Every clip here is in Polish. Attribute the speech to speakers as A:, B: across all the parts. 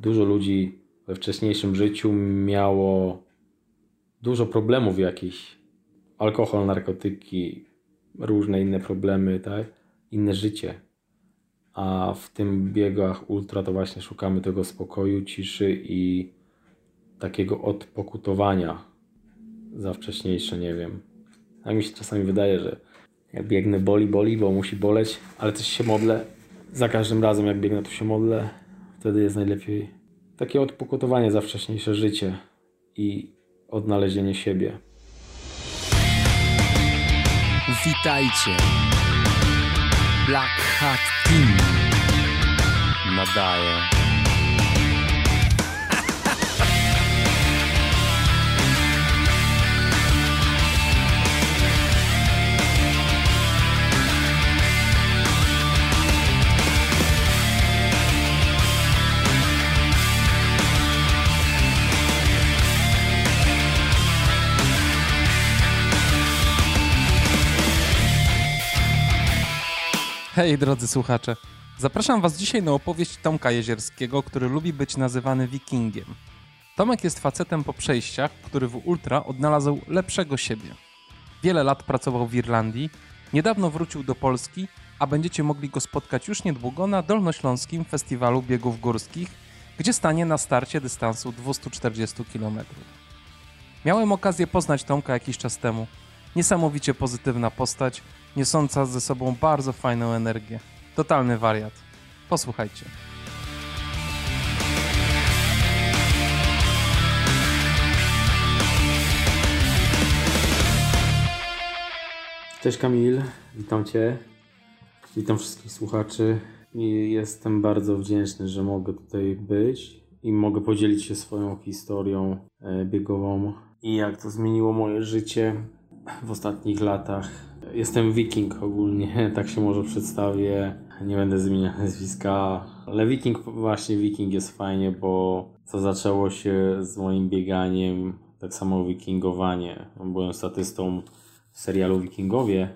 A: Dużo ludzi we wcześniejszym życiu miało dużo problemów jakichś. Alkohol, narkotyki, różne inne problemy, tak? Inne życie. A w tym biegach ultra to właśnie szukamy tego spokoju, ciszy i takiego odpokutowania za wcześniejsze, nie wiem. Tak mi się czasami wydaje, że jak biegnę boli, boli, bo musi boleć, ale też się modlę. Za każdym razem jak biegnę to się modlę. Wtedy jest najlepiej. Takie odpokutowanie za wcześniejsze życie i odnalezienie siebie.
B: Witajcie. Black Hat Team nadaje. Hej drodzy słuchacze, zapraszam was dzisiaj na opowieść Tomka Jezierskiego, który lubi być nazywany wikingiem. Tomek jest facetem po przejściach, który w Ultra odnalazł lepszego siebie. Wiele lat pracował w Irlandii, niedawno wrócił do Polski, a będziecie mogli go spotkać już niedługo na Dolnośląskim Festiwalu Biegów Górskich, gdzie stanie na starcie dystansu 240 km. Miałem okazję poznać Tomka jakiś czas temu. Niesamowicie pozytywna postać, niosąca ze sobą bardzo fajną energię. Totalny wariat. Posłuchajcie.
A: Cześć Kamil, witam Cię. Witam wszystkich słuchaczy. I jestem bardzo wdzięczny, że mogę tutaj być i mogę podzielić się swoją historią e, biegową i jak to zmieniło moje życie w ostatnich latach. Jestem wiking ogólnie, tak się może przedstawię. Nie będę zmieniał nazwiska, ale wiking, właśnie wiking jest fajnie, bo co zaczęło się z moim bieganiem, tak samo wikingowanie. Byłem statystą w serialu Wikingowie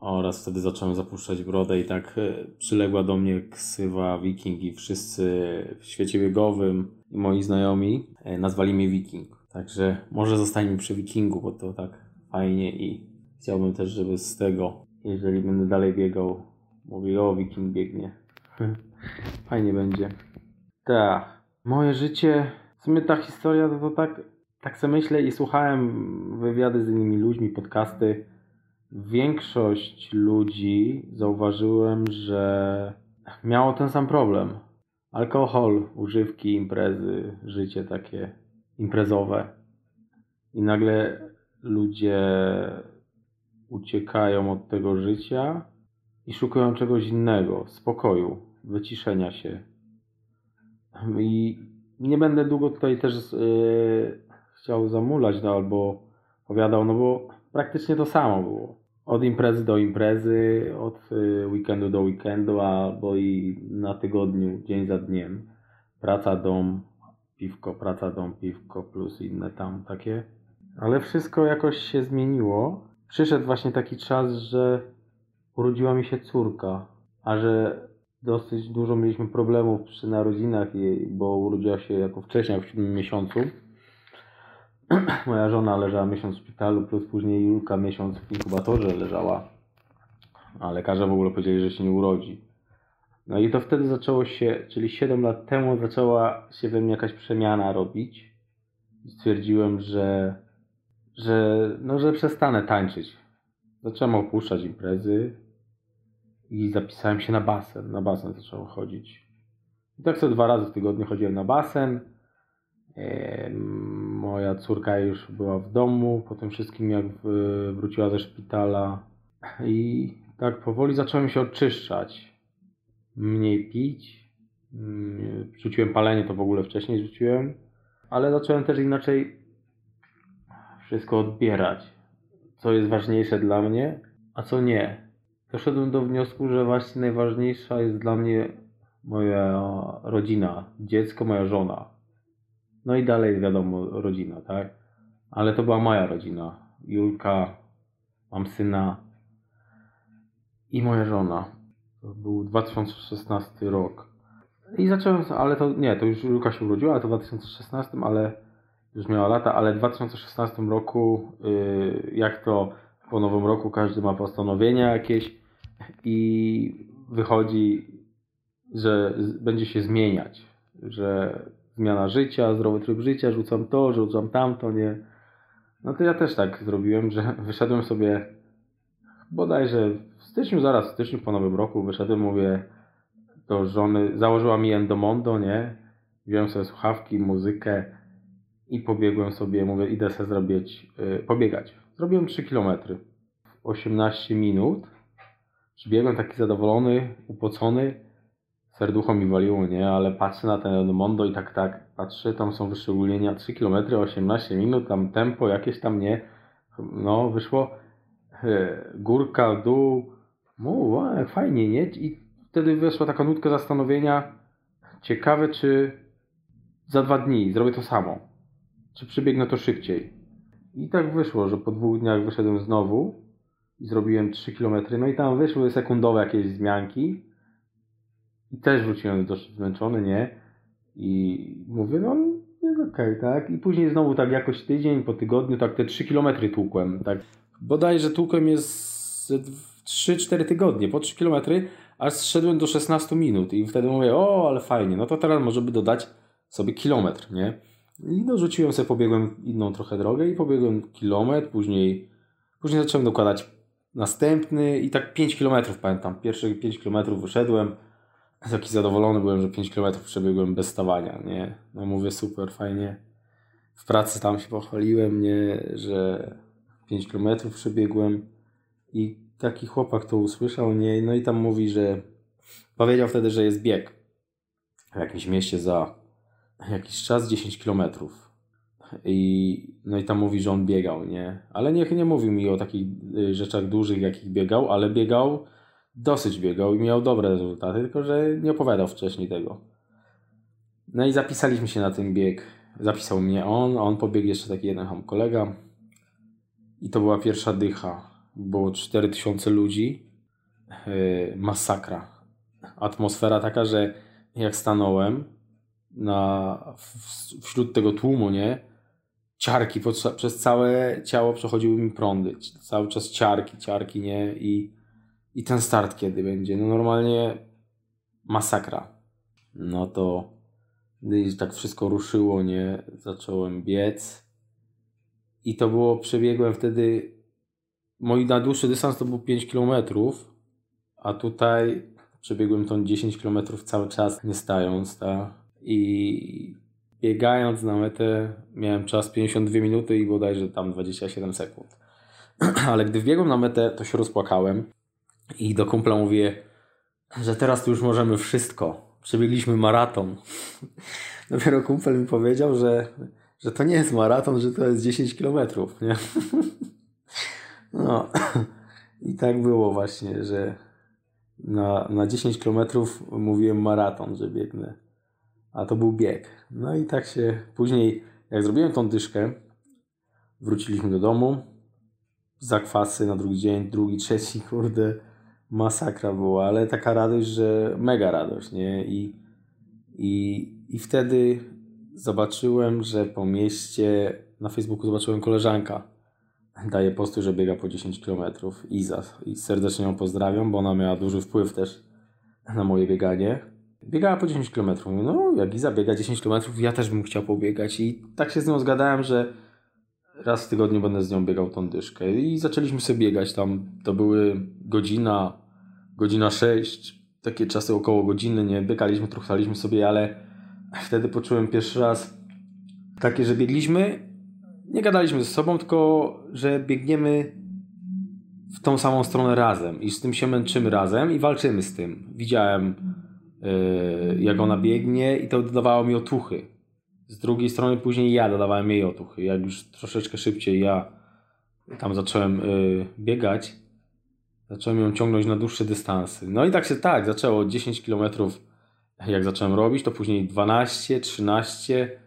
A: oraz wtedy zacząłem zapuszczać brodę i tak e, przyległa do mnie ksywa wiking i wszyscy w świecie biegowym i moi znajomi e, nazwali mnie wiking. Także może zostańmy przy wikingu, bo to tak fajnie i chciałbym też, żeby z tego, jeżeli będę dalej biegał, mówili o wiking biegnie. fajnie będzie. Tak. Moje życie, w sumie ta historia to, to tak, tak sobie myślę i słuchałem wywiady z innymi ludźmi, podcasty. Większość ludzi zauważyłem, że miało ten sam problem. Alkohol, używki, imprezy, życie takie imprezowe. I nagle ludzie uciekają od tego życia i szukają czegoś innego, spokoju, wyciszenia się. I nie będę długo tutaj też yy, chciał zamulać, no, albo opowiadał, no bo praktycznie to samo było. Od imprezy do imprezy, od yy, weekendu do weekendu, albo i na tygodniu, dzień za dniem. Praca, dom, piwko, praca, dom, piwko, plus inne tam takie ale wszystko jakoś się zmieniło. Przyszedł właśnie taki czas, że urodziła mi się córka, a że dosyć dużo mieliśmy problemów przy narodzinach jej, bo urodziła się jako wcześniej, w siódmym miesiącu. Moja żona leżała miesiąc w szpitalu, plus później Julka miesiąc w inkubatorze leżała. A lekarze w ogóle powiedzieli, że się nie urodzi. No i to wtedy zaczęło się, czyli 7 lat temu zaczęła się we mnie jakaś przemiana robić. Stwierdziłem, że że, no, że przestanę tańczyć. Zacząłem opuszczać imprezy i zapisałem się na basen. Na basen zacząłem chodzić. I tak sobie dwa razy w tygodniu chodziłem na basen. E, moja córka już była w domu po tym wszystkim, jak wróciła ze szpitala. I tak powoli zacząłem się oczyszczać. Mniej pić. Mm, rzuciłem palenie, to w ogóle wcześniej rzuciłem. Ale zacząłem też inaczej wszystko odbierać, co jest ważniejsze dla mnie, a co nie. Doszedłem do wniosku, że właśnie najważniejsza jest dla mnie moja rodzina, dziecko, moja żona. No i dalej wiadomo, rodzina, tak? Ale to była moja rodzina. Julka, mam syna i moja żona. To był 2016 rok. I zacząłem, ale to nie, to już Luka się urodziła, ale to w 2016, ale już miała lata, ale w 2016 roku, yy, jak to po nowym roku każdy ma postanowienia jakieś i wychodzi, że będzie się zmieniać, że zmiana życia, zdrowy tryb życia, rzucam to, rzucam tamto, nie. No to ja też tak zrobiłem, że wyszedłem sobie bodajże w styczniu, zaraz w styczniu po nowym roku wyszedłem, mówię do żony, założyła mi Endomondo, nie? Wziąłem sobie słuchawki, muzykę i pobiegłem sobie, mówię, idę sobie zrobić, yy, pobiegać. Zrobiłem 3 km w 18 minut. Przybiegłem taki zadowolony, upocony. Serducho mi waliło, nie? Ale patrzę na ten Endomondo i tak, tak, patrzę, tam są wyszczególnienia 3 km, 18 minut, tam tempo jakieś tam, nie? No, wyszło e, górka, dół. No, wow, jak fajnie, nie? I wtedy wyszła taka nutka zastanowienia. Ciekawe, czy za dwa dni zrobię to samo. Czy przybiegnę to szybciej. I tak wyszło, że po dwóch dniach wyszedłem znowu i zrobiłem 3 km. No i tam wyszły sekundowe jakieś zmianki. I też wróciłem dość zmęczony, nie? I mówię, no jest okej, tak? I później znowu tak jakoś tydzień po tygodniu, tak te 3 km tłukłem, tak? Bodajże tłukłem je z ze dw- 3-4 tygodnie, po 3 km, aż zszedłem do 16 minut i wtedy mówię, o, ale fajnie, no to teraz może by dodać sobie kilometr, nie? I dorzuciłem sobie, pobiegłem inną trochę drogę i pobiegłem kilometr, później, później zacząłem dokładać następny i tak 5 kilometrów pamiętam, pierwsze 5 kilometrów wyszedłem, taki zadowolony byłem, że 5 km przebiegłem bez stawania, nie? No mówię, super, fajnie. W pracy tam się pochwaliłem, nie, że 5 km przebiegłem i taki chłopak to usłyszał, nie? No i tam mówi, że powiedział wtedy, że jest bieg w jakimś mieście za jakiś czas 10 km. I, no i tam mówi, że on biegał, nie? Ale nie, nie mówił mi o takich y, rzeczach dużych, jakich biegał, ale biegał, dosyć biegał i miał dobre rezultaty, tylko że nie opowiadał wcześniej tego. No i zapisaliśmy się na ten bieg. Zapisał mnie on, a on pobiegł jeszcze taki jeden tam kolega. I to była pierwsza dycha. Było 4000 ludzi. Yy, masakra. Atmosfera taka, że jak stanąłem na, wśród tego tłumu, nie? Ciarki przez całe ciało przechodziły mi prądy. Cały czas ciarki, ciarki, nie? I, i ten start kiedy będzie? No normalnie masakra. No to gdy tak wszystko ruszyło, nie? Zacząłem biec. I to było, przebiegłem wtedy, mój najdłuższy dystans to był 5 km, a tutaj przebiegłem tą 10 km cały czas, nie stając, tak? I biegając na metę miałem czas 52 minuty i bodajże tam 27 sekund. Ale gdy wbiegłem na metę, to się rozpłakałem i do kumpla mówię, że teraz to już możemy wszystko. Przebiegliśmy maraton. Dopiero kumpel mi powiedział, że, że to nie jest maraton, że to jest 10 kilometrów, nie? No i tak było właśnie, że na, na 10 kilometrów mówiłem maraton, że biegnę. A to był bieg. No i tak się później, jak zrobiłem tą dyszkę, wróciliśmy do domu. Zakwasy na drugi dzień, drugi, trzeci, kurde, masakra była, ale taka radość, że mega radość, nie? I, i, i wtedy zobaczyłem, że po mieście, na Facebooku zobaczyłem koleżanka, daje posty, że biega po 10 km. Iza. I serdecznie ją pozdrawiam, bo ona miała duży wpływ też na moje bieganie. Biegała po 10 km. Mówię, no jak Iza biega 10 km, ja też bym chciał pobiegać. I tak się z nią zgadałem, że raz w tygodniu będę z nią biegał tą dyszkę. I zaczęliśmy sobie biegać tam. To były godzina, godzina 6, takie czasy około godziny, nie biegaliśmy, truchaliśmy sobie, ale wtedy poczułem pierwszy raz takie, że biegliśmy, nie gadaliśmy ze sobą, tylko że biegniemy w tą samą stronę razem i z tym się męczymy razem i walczymy z tym. Widziałem jak ona biegnie i to dodawało mi otuchy. Z drugiej strony później ja dodawałem jej otuchy. Jak już troszeczkę szybciej ja tam zacząłem yy, biegać, zacząłem ją ciągnąć na dłuższe dystansy. No i tak się tak, zaczęło 10 km jak zacząłem robić, to później 12, 13,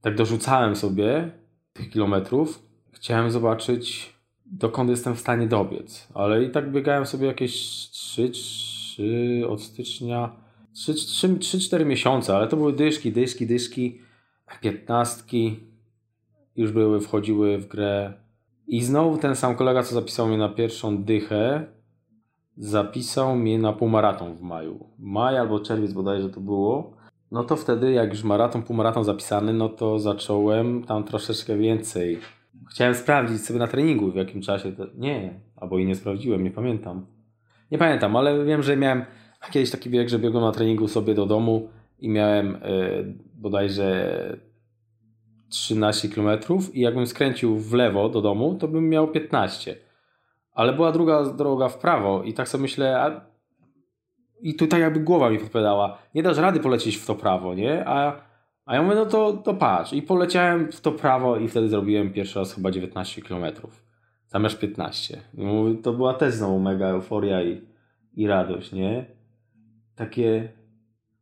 A: tak dorzucałem sobie tych kilometrów. Chciałem zobaczyć, dokąd jestem w stanie dobiec, ale i tak biegałem sobie jakieś 3, 3 od stycznia, 3-4 miesiące, ale to były dyszki, dyszki, dyszki, piętnastki już były, wchodziły w grę. I znowu ten sam kolega, co zapisał mnie na pierwszą dychę, zapisał mnie na półmaraton w maju. Maj albo czerwiec bodajże to było. No to wtedy, jak już maraton, półmaraton zapisany, no to zacząłem tam troszeczkę więcej. Chciałem sprawdzić sobie na treningu w jakim czasie. To... Nie, albo i nie sprawdziłem, nie pamiętam. Nie pamiętam, ale wiem, że miałem kiedyś taki wiek, że biegłem na treningu sobie do domu i miałem yy, bodajże 13 km i jakbym skręcił w lewo do domu, to bym miał 15. Ale była druga droga w prawo i tak sobie myślę, a... i tutaj jakby głowa mi podpowiadała, nie dasz rady polecieć w to prawo, nie? A, a ja mówię, no to, to patrz. I poleciałem w to prawo i wtedy zrobiłem pierwszy raz chyba 19 km. Zamiast 15. No, to była też znowu mega euforia i, i radość, nie? Takie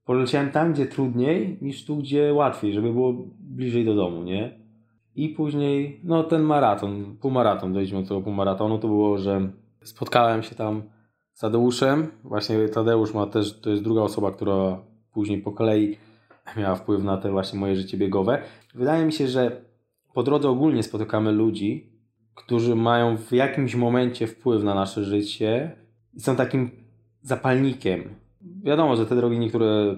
A: poleciałem tam, gdzie trudniej, niż tu, gdzie łatwiej, żeby było bliżej do domu, nie? I później, no ten maraton, półmaraton, dojdźmy do tego półmaratonu, to było, że spotkałem się tam z Tadeuszem. Właśnie Tadeusz ma też, to jest druga osoba, która później po kolei miała wpływ na te właśnie moje życie biegowe. Wydaje mi się, że po drodze ogólnie spotykamy ludzi, którzy mają w jakimś momencie wpływ na nasze życie i są takim zapalnikiem, wiadomo, że te drogi niektóre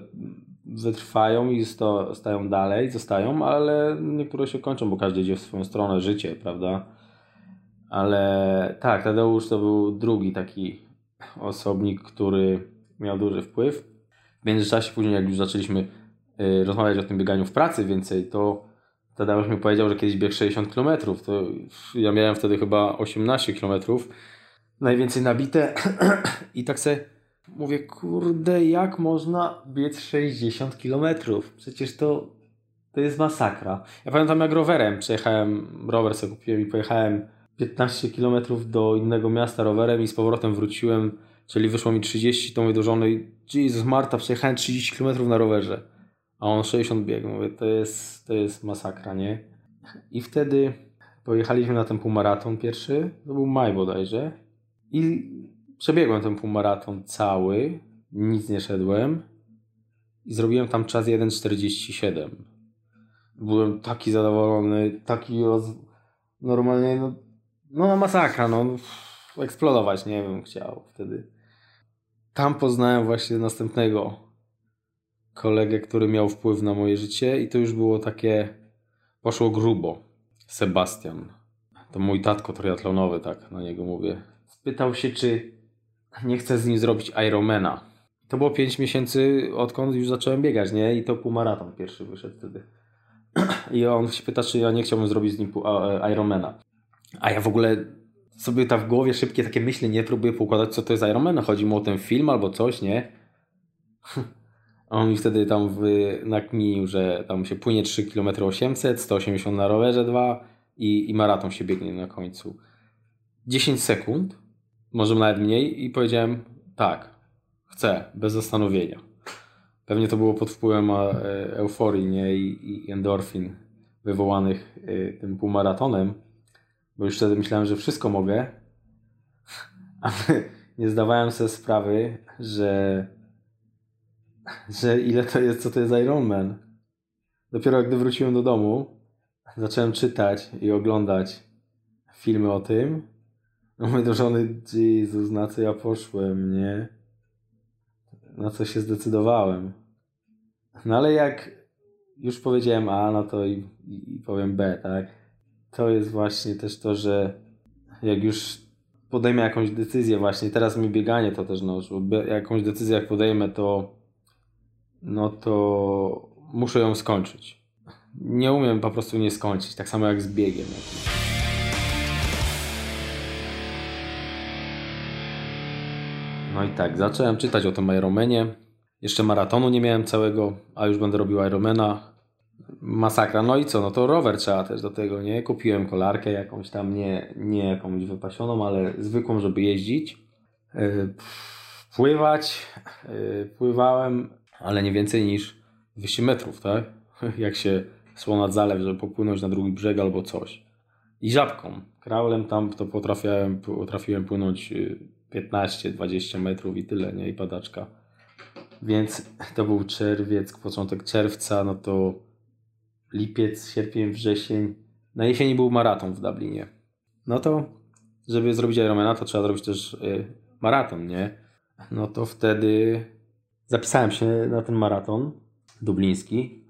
A: wytrwają i sto, stają dalej, zostają, ale niektóre się kończą, bo każdy idzie w swoją stronę, życie, prawda? Ale tak, Tadeusz to był drugi taki osobnik, który miał duży wpływ. W międzyczasie później, jak już zaczęliśmy y, rozmawiać o tym bieganiu w pracy więcej, to Tadeusz mi powiedział, że kiedyś biegł 60 km. To ja miałem wtedy chyba 18 km. Najwięcej nabite i tak sobie Mówię, kurde, jak można biec 60 km? Przecież to, to jest masakra. Ja pamiętam jak rowerem przejechałem, rower sobie kupiłem i pojechałem 15 km do innego miasta rowerem i z powrotem wróciłem, czyli wyszło mi 30, to mówię do żony, Jezus Marta, przejechałem 30 km na rowerze, a on 60 biegł. Mówię, to jest, to jest masakra, nie? I wtedy pojechaliśmy na ten półmaraton pierwszy, to był maj bodajże i Przebiegłem ten półmaraton cały, nic nie szedłem i zrobiłem tam czas 1,47. Byłem taki zadowolony, taki roz... normalnie, no, no masakra, no eksplodować, nie wiem, chciał wtedy. Tam poznałem właśnie następnego kolegę, który miał wpływ na moje życie i to już było takie, poszło grubo. Sebastian. To mój tatko triatlonowy, tak na niego mówię. Spytał się, czy nie chcę z nim zrobić Ironmana. To było 5 miesięcy odkąd już zacząłem biegać, nie? I to półmaraton pierwszy wyszedł wtedy. I on się pyta, czy ja nie chciałbym zrobić z nim e, Ironmana. A ja w ogóle sobie tam w głowie szybkie takie myśli nie próbuję poukładać, co to jest Ironman. Chodzi mu o ten film albo coś, nie? On mi wtedy tam nakminił, że tam się płynie 3 km 800, 180 na rowerze 2 i, i maraton się biegnie na końcu. 10 sekund może nawet mniej i powiedziałem tak, chcę, bez zastanowienia. Pewnie to było pod wpływem e, euforii nie? I, endorfin wywołanych e, tym półmaratonem, bo już wtedy myślałem, że wszystko mogę, ale nie zdawałem sobie sprawy, że, że ile to jest, co to jest Ironman. Dopiero gdy wróciłem do domu, zacząłem czytać i oglądać filmy o tym no mówię do żony, Jezus, na co ja poszłem, nie? Na co się zdecydowałem. No ale jak już powiedziałem A, no to i, i powiem B, tak? To jest właśnie też to, że jak już podejmę jakąś decyzję właśnie, teraz mi bieganie to też, no, jakąś decyzję jak podejmę, to no to muszę ją skończyć. Nie umiem po prostu nie skończyć, tak samo jak z biegiem jakimś. No i tak, zacząłem czytać o tym Ironmanie. Jeszcze maratonu nie miałem całego, a już będę robił Ironmana. Masakra. No i co? No to rower trzeba też do tego, nie? Kupiłem kolarkę jakąś tam, nie, nie jakąś wypasioną, ale zwykłą, żeby jeździć. Yy, pływać. Yy, pływałem, ale nie więcej niż 200 metrów, tak? Jak się szło nad zalew, żeby popłynąć na drugi brzeg albo coś. I żabką. Kraulem tam to potrafiłem, potrafiłem płynąć yy, 15-20 metrów i tyle, nie? I padaczka. Więc to był czerwiec, początek czerwca, no to lipiec, sierpień, wrzesień. Na jesieni był maraton w Dublinie. No to, żeby zrobić Ironmana, to trzeba zrobić też y, maraton, nie? No to wtedy zapisałem się na ten maraton dubliński.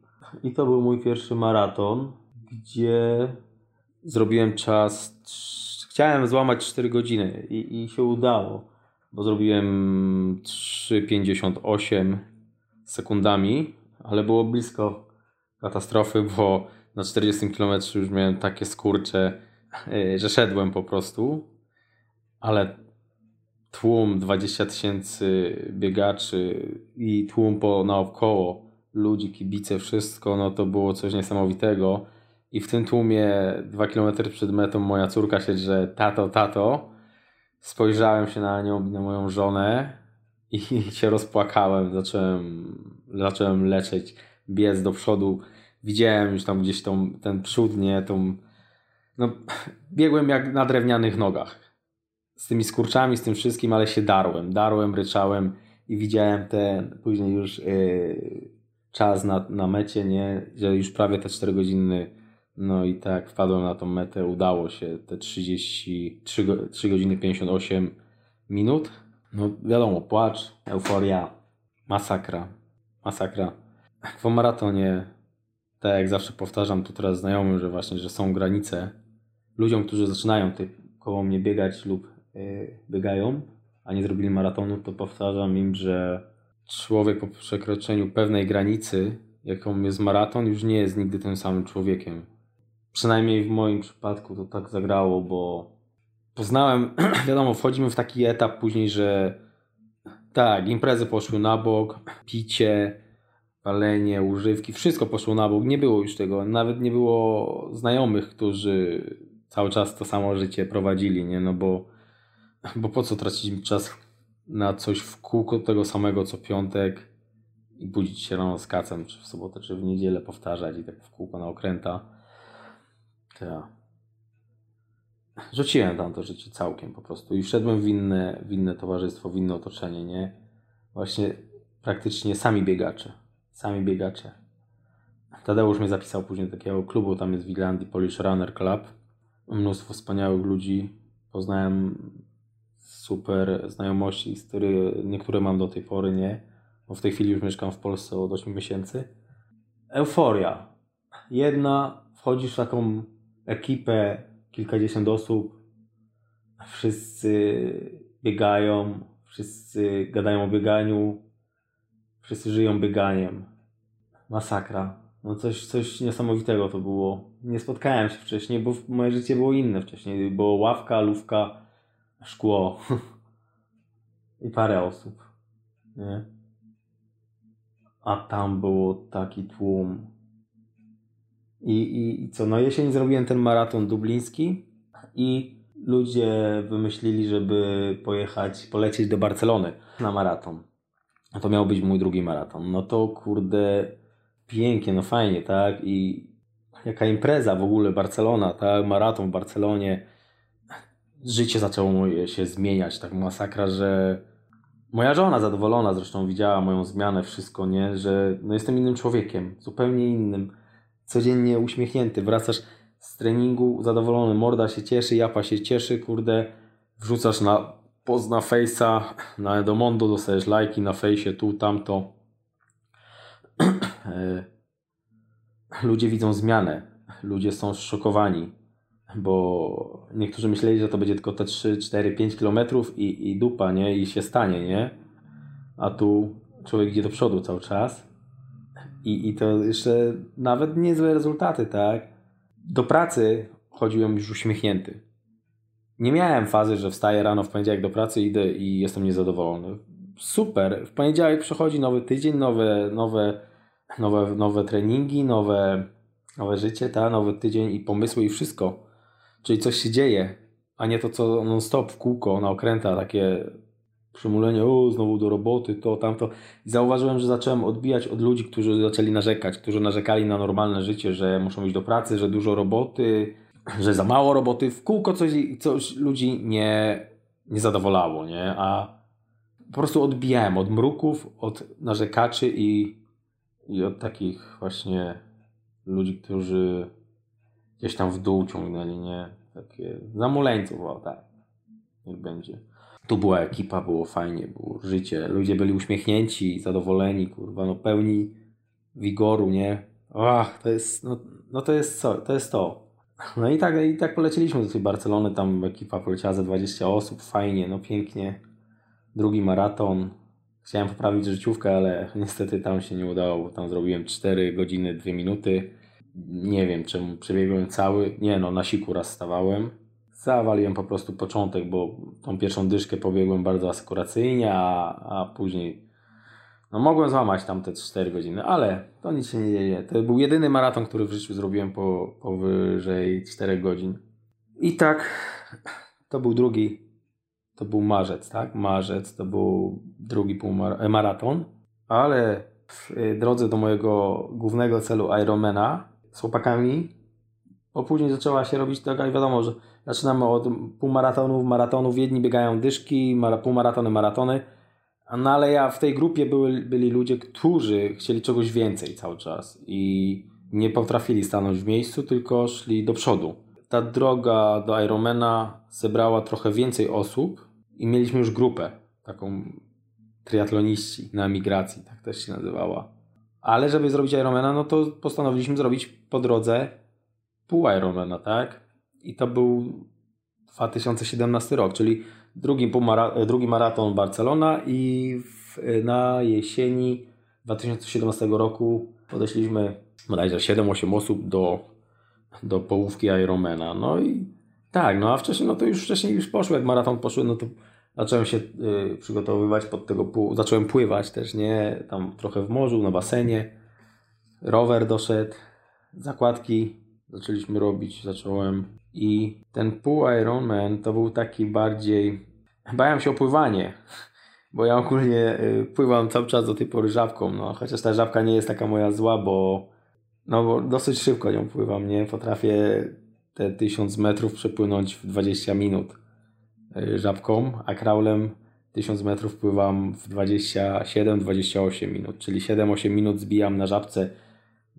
A: I to był mój pierwszy maraton, gdzie zrobiłem czas. Chciałem złamać 4 godziny i, i się udało, bo zrobiłem 3,58 sekundami, ale było blisko katastrofy, bo na 40 km już miałem takie skurcze, e, że szedłem po prostu. Ale tłum 20 tysięcy biegaczy i tłum po naokoło ludzi, kibice, wszystko, no to było coś niesamowitego. I w tym tłumie dwa kilometry przed metą moja córka siedzi, że tato, tato. Spojrzałem się na nią na moją żonę i się rozpłakałem. Zacząłem, zacząłem leczeć, biec do przodu. Widziałem już tam gdzieś tą, ten przód, nie, tą... No, biegłem jak na drewnianych nogach. Z tymi skurczami, z tym wszystkim, ale się darłem. Darłem, ryczałem i widziałem ten później już yy, czas na, na mecie, nie, że już prawie te 4 godziny no i tak, wpadłem na tą metę, udało się te 33 3 godziny 58 minut. No wiadomo, płacz, euforia, masakra, masakra. W maratonie, tak jak zawsze powtarzam tu teraz znajomym, że właśnie, że są granice. Ludziom, którzy zaczynają ty, koło mnie biegać lub yy, biegają, a nie zrobili maratonu, to powtarzam im, że człowiek po przekroczeniu pewnej granicy, jaką jest maraton, już nie jest nigdy tym samym człowiekiem Przynajmniej w moim przypadku to tak zagrało, bo poznałem, wiadomo, wchodzimy w taki etap później, że tak, imprezy poszły na bok, picie, palenie, używki, wszystko poszło na bok. Nie było już tego, nawet nie było znajomych, którzy cały czas to samo życie prowadzili, nie? No bo, bo po co tracić czas na coś w kółko tego samego co piątek i budzić się rano z kacem, czy w sobotę, czy w niedzielę powtarzać i tak w kółko na okręta. Ja. Rzuciłem tam to życie całkiem po prostu i wszedłem w inne, w inne towarzystwo, w inne otoczenie, nie? Właśnie praktycznie sami biegacze. Sami biegacze. Tadeusz mnie zapisał później do takiego klubu, tam jest w Irlandii Polish Runner Club. Mnóstwo wspaniałych ludzi. Poznałem super znajomości, z których niektóre mam do tej pory, nie? Bo w tej chwili już mieszkam w Polsce od 8 miesięcy. Euforia. Jedna, wchodzisz w taką ekipę, kilkadziesiąt osób, wszyscy biegają, wszyscy gadają o bieganiu, wszyscy żyją bieganiem. Masakra. No coś, coś niesamowitego to było. Nie spotkałem się wcześniej, bo moje życie było inne wcześniej. Było ławka, lówka, szkło i parę osób. Nie? A tam było taki tłum i, i, co, no jesień zrobiłem ten maraton dubliński i ludzie wymyślili, żeby pojechać, polecieć do Barcelony na maraton. A to miał być mój drugi maraton. No to kurde, pięknie, no fajnie, tak? I jaka impreza w ogóle, Barcelona, tak? Maraton w Barcelonie. Życie zaczęło się zmieniać, tak masakra, że moja żona zadowolona zresztą widziała moją zmianę, wszystko, nie? Że no jestem innym człowiekiem, zupełnie innym codziennie uśmiechnięty, wracasz z treningu zadowolony, morda się cieszy, japa się cieszy, kurde, wrzucasz na post na Face'a, na Edomondo, dostajesz lajki na fejsie, tu, tamto. E, ludzie widzą zmianę, ludzie są zszokowani, bo niektórzy myśleli, że to będzie tylko te 3, 4, 5 kilometrów i, i dupa, nie? I się stanie, nie? A tu człowiek idzie do przodu cały czas i, I to jeszcze nawet niezłe rezultaty, tak? Do pracy chodziłem już uśmiechnięty. Nie miałem fazy, że wstaję rano w poniedziałek do pracy, idę i jestem niezadowolony. Super. W poniedziałek przychodzi nowy tydzień, nowe, nowe, nowe, nowe treningi, nowe, nowe życie, ta, nowy tydzień i pomysły i wszystko. Czyli coś się dzieje, a nie to co non-stop w kółko na okręta, takie przymulenie, o, znowu do roboty, to, tamto. I zauważyłem, że zacząłem odbijać od ludzi, którzy zaczęli narzekać, którzy narzekali na normalne życie, że muszą iść do pracy, że dużo roboty, że za mało roboty. W kółko coś, coś ludzi nie, nie zadowolało, nie? A po prostu odbijałem od mruków, od narzekaczy i, i od takich właśnie ludzi, którzy gdzieś tam w dół ciągnęli, nie? Takie zamuleńców, o tak. Niech będzie. Tu była ekipa, było fajnie, było życie. Ludzie byli uśmiechnięci, zadowoleni, kurwa, no pełni wigoru, nie? Ach, to jest, no, no to jest co, to jest to. No i tak, i tak polecieliśmy do tej Barcelony, tam ekipa poleciała za 20 osób, fajnie, no pięknie. Drugi maraton. Chciałem poprawić życiówkę, ale niestety tam się nie udało, bo tam zrobiłem 4 godziny, 2 minuty. Nie wiem czemu przebiegłem cały, nie no, na siku raz stawałem. Zawaliłem po prostu początek, bo tą pierwszą dyszkę pobiegłem bardzo asekuracyjnie, a, a później no mogłem złamać tam te 4 godziny, ale to nic się nie dzieje. To był jedyny maraton, który w życiu zrobiłem po powyżej 4 godzin. I tak, to był drugi, to był marzec, tak? Marzec to był drugi półmaraton, ale w drodze do mojego głównego celu Ironmana z chłopakami, bo później zaczęła się robić taka i wiadomo, że zaczynamy od półmaratonów, maratonów, jedni biegają dyszki, półmaratony, maratony, no ale ja w tej grupie były, byli ludzie, którzy chcieli czegoś więcej cały czas i nie potrafili stanąć w miejscu, tylko szli do przodu. Ta droga do Ironmana zebrała trochę więcej osób i mieliśmy już grupę, taką triatloniści na migracji, tak też się nazywała. Ale żeby zrobić Ironmana, no to postanowiliśmy zrobić po drodze pół Ironmana, tak? I to był 2017 rok, czyli drugi, drugi maraton Barcelona i w, na jesieni 2017 roku podeszliśmy bodajże 7-8 osób do, do połówki Ironmana. No i tak, no a wcześniej, no to już wcześniej już poszło, jak maraton poszły, no to zacząłem się y, przygotowywać pod tego, pół, zacząłem pływać też, nie, tam trochę w morzu, na basenie, rower doszedł, zakładki zaczęliśmy robić, zacząłem. I ten pół Ironman to był taki bardziej, bałem się o pływanie, bo ja ogólnie y, pływam cały czas do tej pory żabką, no chociaż ta żabka nie jest taka moja zła, bo no bo dosyć szybko nią pływam, nie, potrafię te 1000 metrów przepłynąć w 20 minut y, żabką, a kraulem 1000 metrów pływam w 27-28 minut, czyli 7-8 minut zbijam na żabce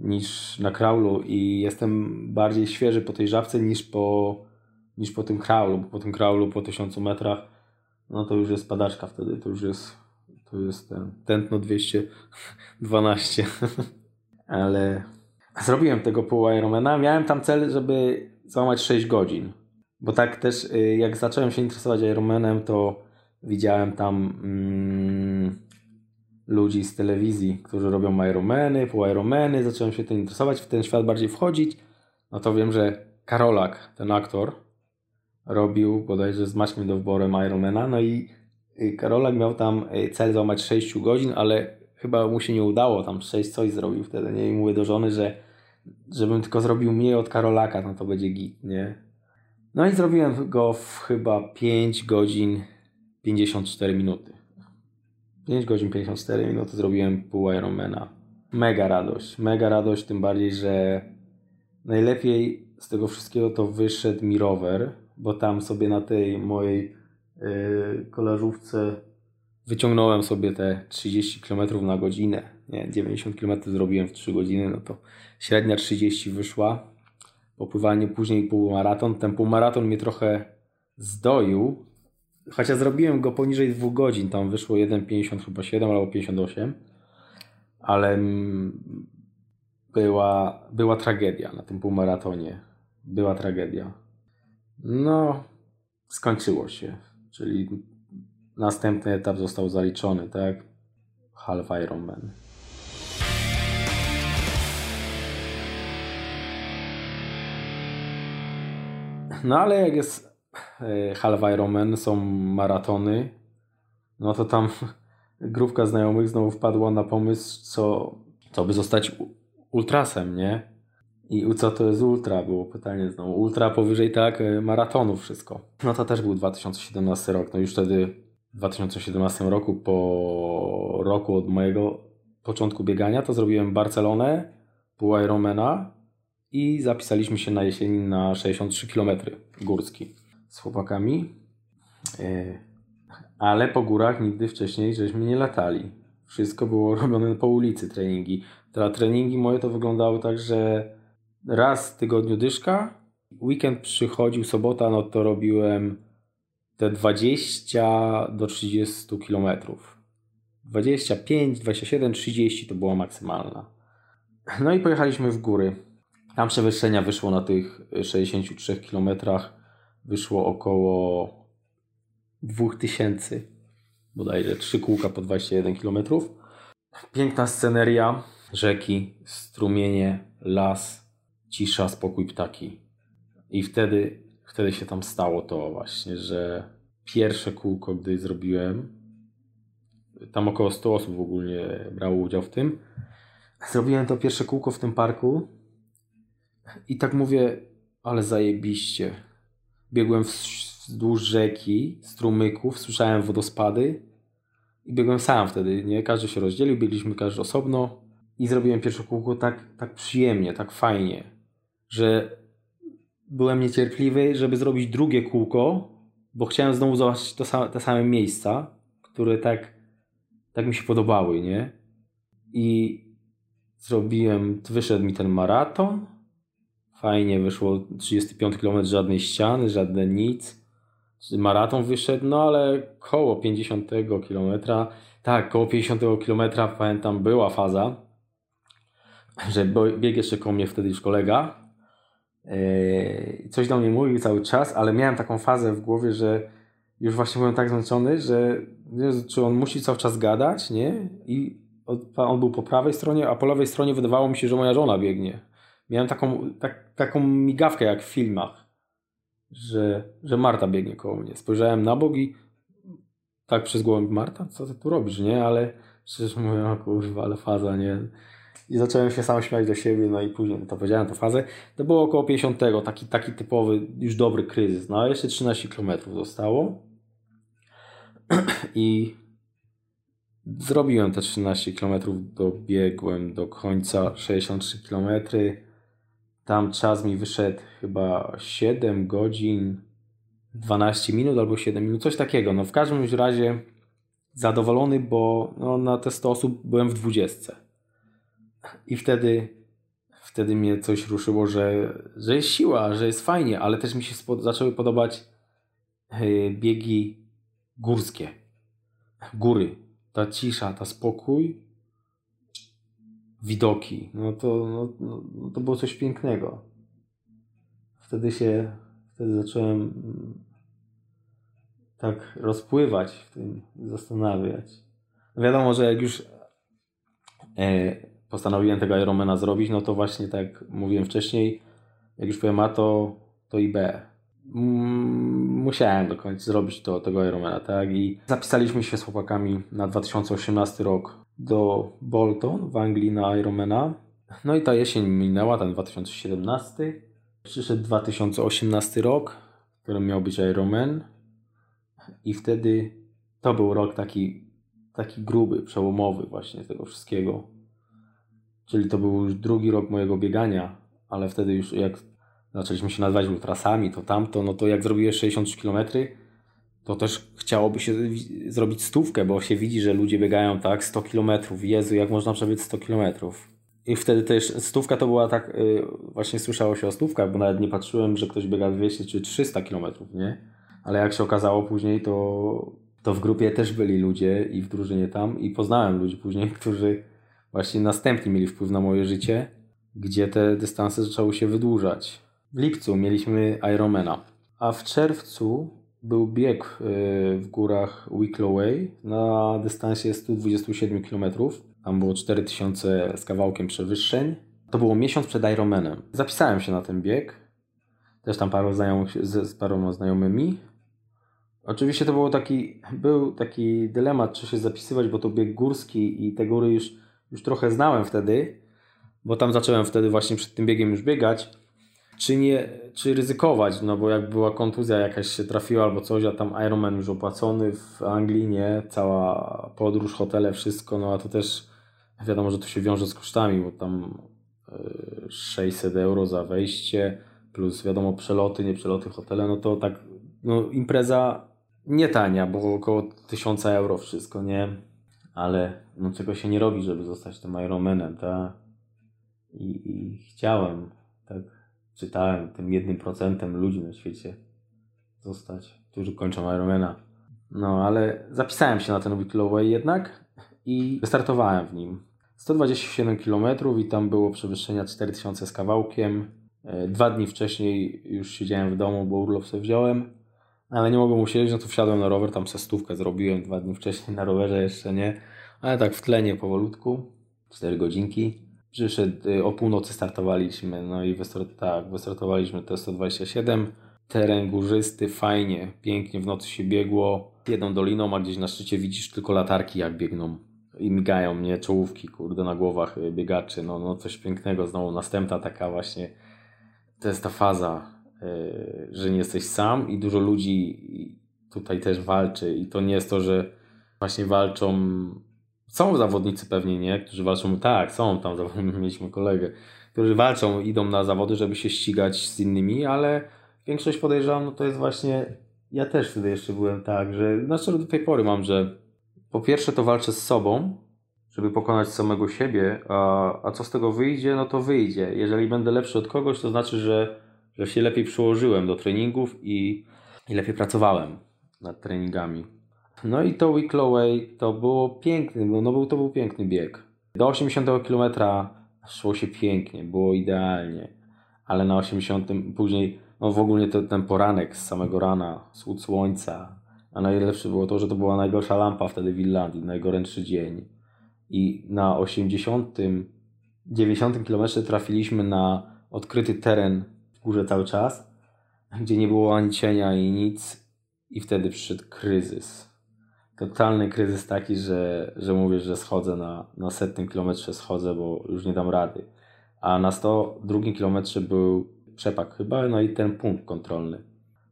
A: niż na kraulu i jestem bardziej świeży po tej żabce niż po, niż po tym kraulu, bo po tym kraulu po 1000 metrach no to już jest padaczka wtedy, to już jest to jest ten tętno 212 ale zrobiłem tego pół Ironmana, miałem tam cel, żeby złamać 6 godzin bo tak też y, jak zacząłem się interesować Ironmanem to widziałem tam mm, ludzi z telewizji, którzy robią Ironmany, pół Ironmany, zacząłem się tym interesować, w ten świat bardziej wchodzić, no to wiem, że Karolak, ten aktor, robił bodajże z Maćkiem Dowborem Ironmana, no i Karolak miał tam y, cel złamać 6 godzin, ale chyba mu się nie udało, tam 6 coś zrobił wtedy, nie? I mówię do żony, że żebym tylko zrobił mniej od Karolaka, no to będzie git, nie? No i zrobiłem go w chyba 5 godzin 54 minuty. 5 godzin 54 minuty zrobiłem pół Ironmana. Mega radość, mega radość, tym bardziej, że najlepiej z tego wszystkiego to wyszedł mi rower, bo tam sobie na tej mojej yy, wyciągnąłem sobie te 30 km na godzinę. Nie, 90 km zrobiłem w 3 godziny, no to średnia 30 wyszła. Popływanie później półmaraton. Ten półmaraton mnie trochę zdoił, chociaż zrobiłem go poniżej 2 godzin, tam wyszło 1,50 chyba 7 albo 58, ale była, była tragedia na tym półmaratonie. Była tragedia. No, skończyło się, czyli następny etap został zaliczony, tak? Half Ironman. No ale jak jest Half Ironman, są maratony, no to tam grupka znajomych znowu wpadła na pomysł, co, co by zostać ultrasem, nie? I co to jest ultra? Było pytanie znowu. Ultra powyżej tak, e, maratonu wszystko. No to też był 2017 rok. No już wtedy w 2017 roku, po roku od mojego początku biegania, to zrobiłem Barcelonę, pół Ironmana i zapisaliśmy się na jesieni na 63 km górski z chłopakami. Ale po górach nigdy wcześniej żeśmy nie latali. Wszystko było robione po ulicy, treningi. Te treningi moje to wyglądały tak, że raz w tygodniu dyszka, weekend przychodził, sobota, no to robiłem te 20 do 30 kilometrów. 25, 27, 30 to była maksymalna. No i pojechaliśmy w góry. Tam przewyższenia wyszło na tych 63 kilometrach. Wyszło około 2000, bodajże 3 kółka po 21 kilometrów. Piękna sceneria, rzeki, strumienie, las, cisza, spokój ptaki. I wtedy, wtedy się tam stało to właśnie, że pierwsze kółko, gdy zrobiłem, tam około 100 osób w ogóle brało udział w tym. Zrobiłem to pierwsze kółko w tym parku i tak mówię, ale zajebiście. Biegłem wzdłuż rzeki, strumyków, słyszałem wodospady i biegłem sam wtedy, nie? Każdy się rozdzielił, biegliśmy każdy osobno i zrobiłem pierwsze kółko tak, tak przyjemnie, tak fajnie, że byłem niecierpliwy, żeby zrobić drugie kółko, bo chciałem znowu zobaczyć to, te same miejsca, które tak tak mi się podobały, nie? I zrobiłem, wyszedł mi ten maraton. Fajnie wyszło 35 km, żadnej ściany, żadne nic. Maraton wyszedł, no ale koło 50 km, tak, koło 50 km pamiętam była faza, że biegł jeszcze koło mnie wtedy już kolega. Yy, coś do mnie mówił cały czas, ale miałem taką fazę w głowie, że już właśnie byłem tak zmęczony, że czy on musi cały czas gadać, nie? I on był po prawej stronie, a po lewej stronie wydawało mi się, że moja żona biegnie. Miałem taką, tak, taką migawkę jak w filmach, że, że Marta biegnie koło mnie. Spojrzałem na bok i tak przez głowę, Marta, co ty tu robisz, nie? Ale przecież mówię, o kurwa, ale faza, nie? I zacząłem się sam śmiać do siebie, no i później to powiedziałem tę fazę. To było około 50, taki, taki typowy, już dobry kryzys. No a jeszcze 13 km zostało. I zrobiłem te 13 km, dobiegłem do końca 63 km. Tam czas mi wyszedł chyba 7 godzin 12 minut albo 7 minut, coś takiego. No w każdym razie zadowolony, bo no, na te 100 osób byłem w 20. I wtedy, wtedy mnie coś ruszyło, że, że jest siła, że jest fajnie, ale też mi się zaczęły podobać e, biegi górskie. Góry. Ta cisza, ta spokój, widoki. No to, no, no, no to było coś pięknego. Wtedy się, wtedy zacząłem mm, tak rozpływać w tym, zastanawiać. No wiadomo, że jak już e, postanowiłem tego Ironmana zrobić, no to właśnie tak mówiłem wcześniej, jak już powiem A, to, to i B. Mm, musiałem do końca zrobić to, tego Ironmana, tak? I zapisaliśmy się z chłopakami na 2018 rok do Bolton w Anglii na Ironmana. No i ta jesień minęła, ten 2017. Przyszedł 2018 rok, w którym miał być Ironman. I wtedy to był rok taki, taki gruby, przełomowy właśnie tego wszystkiego. Czyli to był już drugi rok mojego biegania, ale wtedy już jak zaczęliśmy się nazywać ultrasami, to tamto, no to jak zrobiłeś 63 km, to też chciałoby się zrobić stówkę, bo się widzi, że ludzie biegają tak 100 km. Jezu, jak można przebiec 100 km? I wtedy też stówka to była tak, yy, właśnie słyszało się o stówkach, bo nawet nie patrzyłem, że ktoś biega 200 czy 300 km, nie? Ale jak się okazało później, to, to w grupie też byli ludzie i w drużynie tam i poznałem ludzi później, którzy właśnie następnie mieli wpływ na moje życie, gdzie te dystanse zaczęły się wydłużać. W lipcu mieliśmy Ironmana, a w czerwcu był bieg y, w górach Wicklow Way na dystansie 127 km. Tam było 4000 z kawałkiem przewyższeń. To było miesiąc przed Ironmanem. Zapisałem się na ten bieg. Też tam paru znajomych, z, z paroma znajomymi. Oczywiście to był taki, był taki dylemat, czy się zapisywać, bo to bieg górski i te góry już, już trochę znałem wtedy, bo tam zacząłem wtedy właśnie przed tym biegiem już biegać czy nie, czy ryzykować, no bo jak była kontuzja jakaś się trafiła albo coś, a tam Ironman już opłacony w Anglii, nie, cała podróż, hotele, wszystko, no a to też wiadomo, że to się wiąże z kosztami, bo tam 600 e, euro za wejście, plus wiadomo przeloty, nie przeloty, hotele, no to tak, no impreza nie tania, bo około 1000 euro wszystko, nie? Ale no czego się nie robi, żeby zostać tym Ironmanem, tak? I, I chciałem, tak? Czytałem tym jednym procentem ludzi na świecie zostać, którzy kończą Ironmana. No, ale zapisałem się na ten weekly jednak i wystartowałem w nim. 127 km i tam było przewyższenia 4000 z kawałkiem. E, dwa dni wcześniej już siedziałem w domu, bo urlop sobie wziąłem, ale nie mogłem usiedzieć, no to wsiadłem na rower, tam stówkę zrobiłem dwa dni wcześniej na rowerze jeszcze nie, ale tak w tlenie powolutku, 4 godzinki. Przyszedł, e, o północy startowaliśmy, no i wystart, tak, wystartowaliśmy te 127 teren górzysty, fajnie, pięknie w nocy się biegło. Jedną doliną, a gdzieś na szczycie widzisz tylko latarki jak biegną i migają mnie czołówki, kurde, na głowach y, biegaczy. No, no coś pięknego, znowu następna taka właśnie, to jest ta faza, yy, że nie jesteś sam i dużo ludzi tutaj też walczy i to nie jest to, że właśnie walczą, są zawodnicy pewnie, nie, którzy walczą, tak, są tam mieliśmy kolegę, którzy walczą, idą na zawody, żeby się ścigać z innymi, ale większość podejrzewam, no to jest właśnie, ja też wtedy jeszcze byłem tak, że, znaczy do tej pory mam, że po pierwsze to walczę z sobą, żeby pokonać samego siebie, a, a co z tego wyjdzie, no to wyjdzie. Jeżeli będę lepszy od kogoś, to znaczy, że, że się lepiej przyłożyłem do treningów i, i lepiej pracowałem nad treningami. No i to Wicklow to było piękny, no był, to był piękny bieg. Do 80 km szło się pięknie, było idealnie, ale na 80 później no w ogóle to, ten poranek z samego rana, wschód słońca, a najlepsze było to, że to była najgorsza lampa wtedy w Irlandii, najgorętszy dzień. I na 80, 90 km trafiliśmy na odkryty teren w górze cały czas, gdzie nie było ani cienia i nic. I wtedy przyszedł kryzys. Totalny kryzys taki, że, że mówię, że schodzę na, na setnym kilometrze, schodzę, bo już nie dam rady. A na 102 kilometrze był przepak chyba, no i ten punkt kontrolny.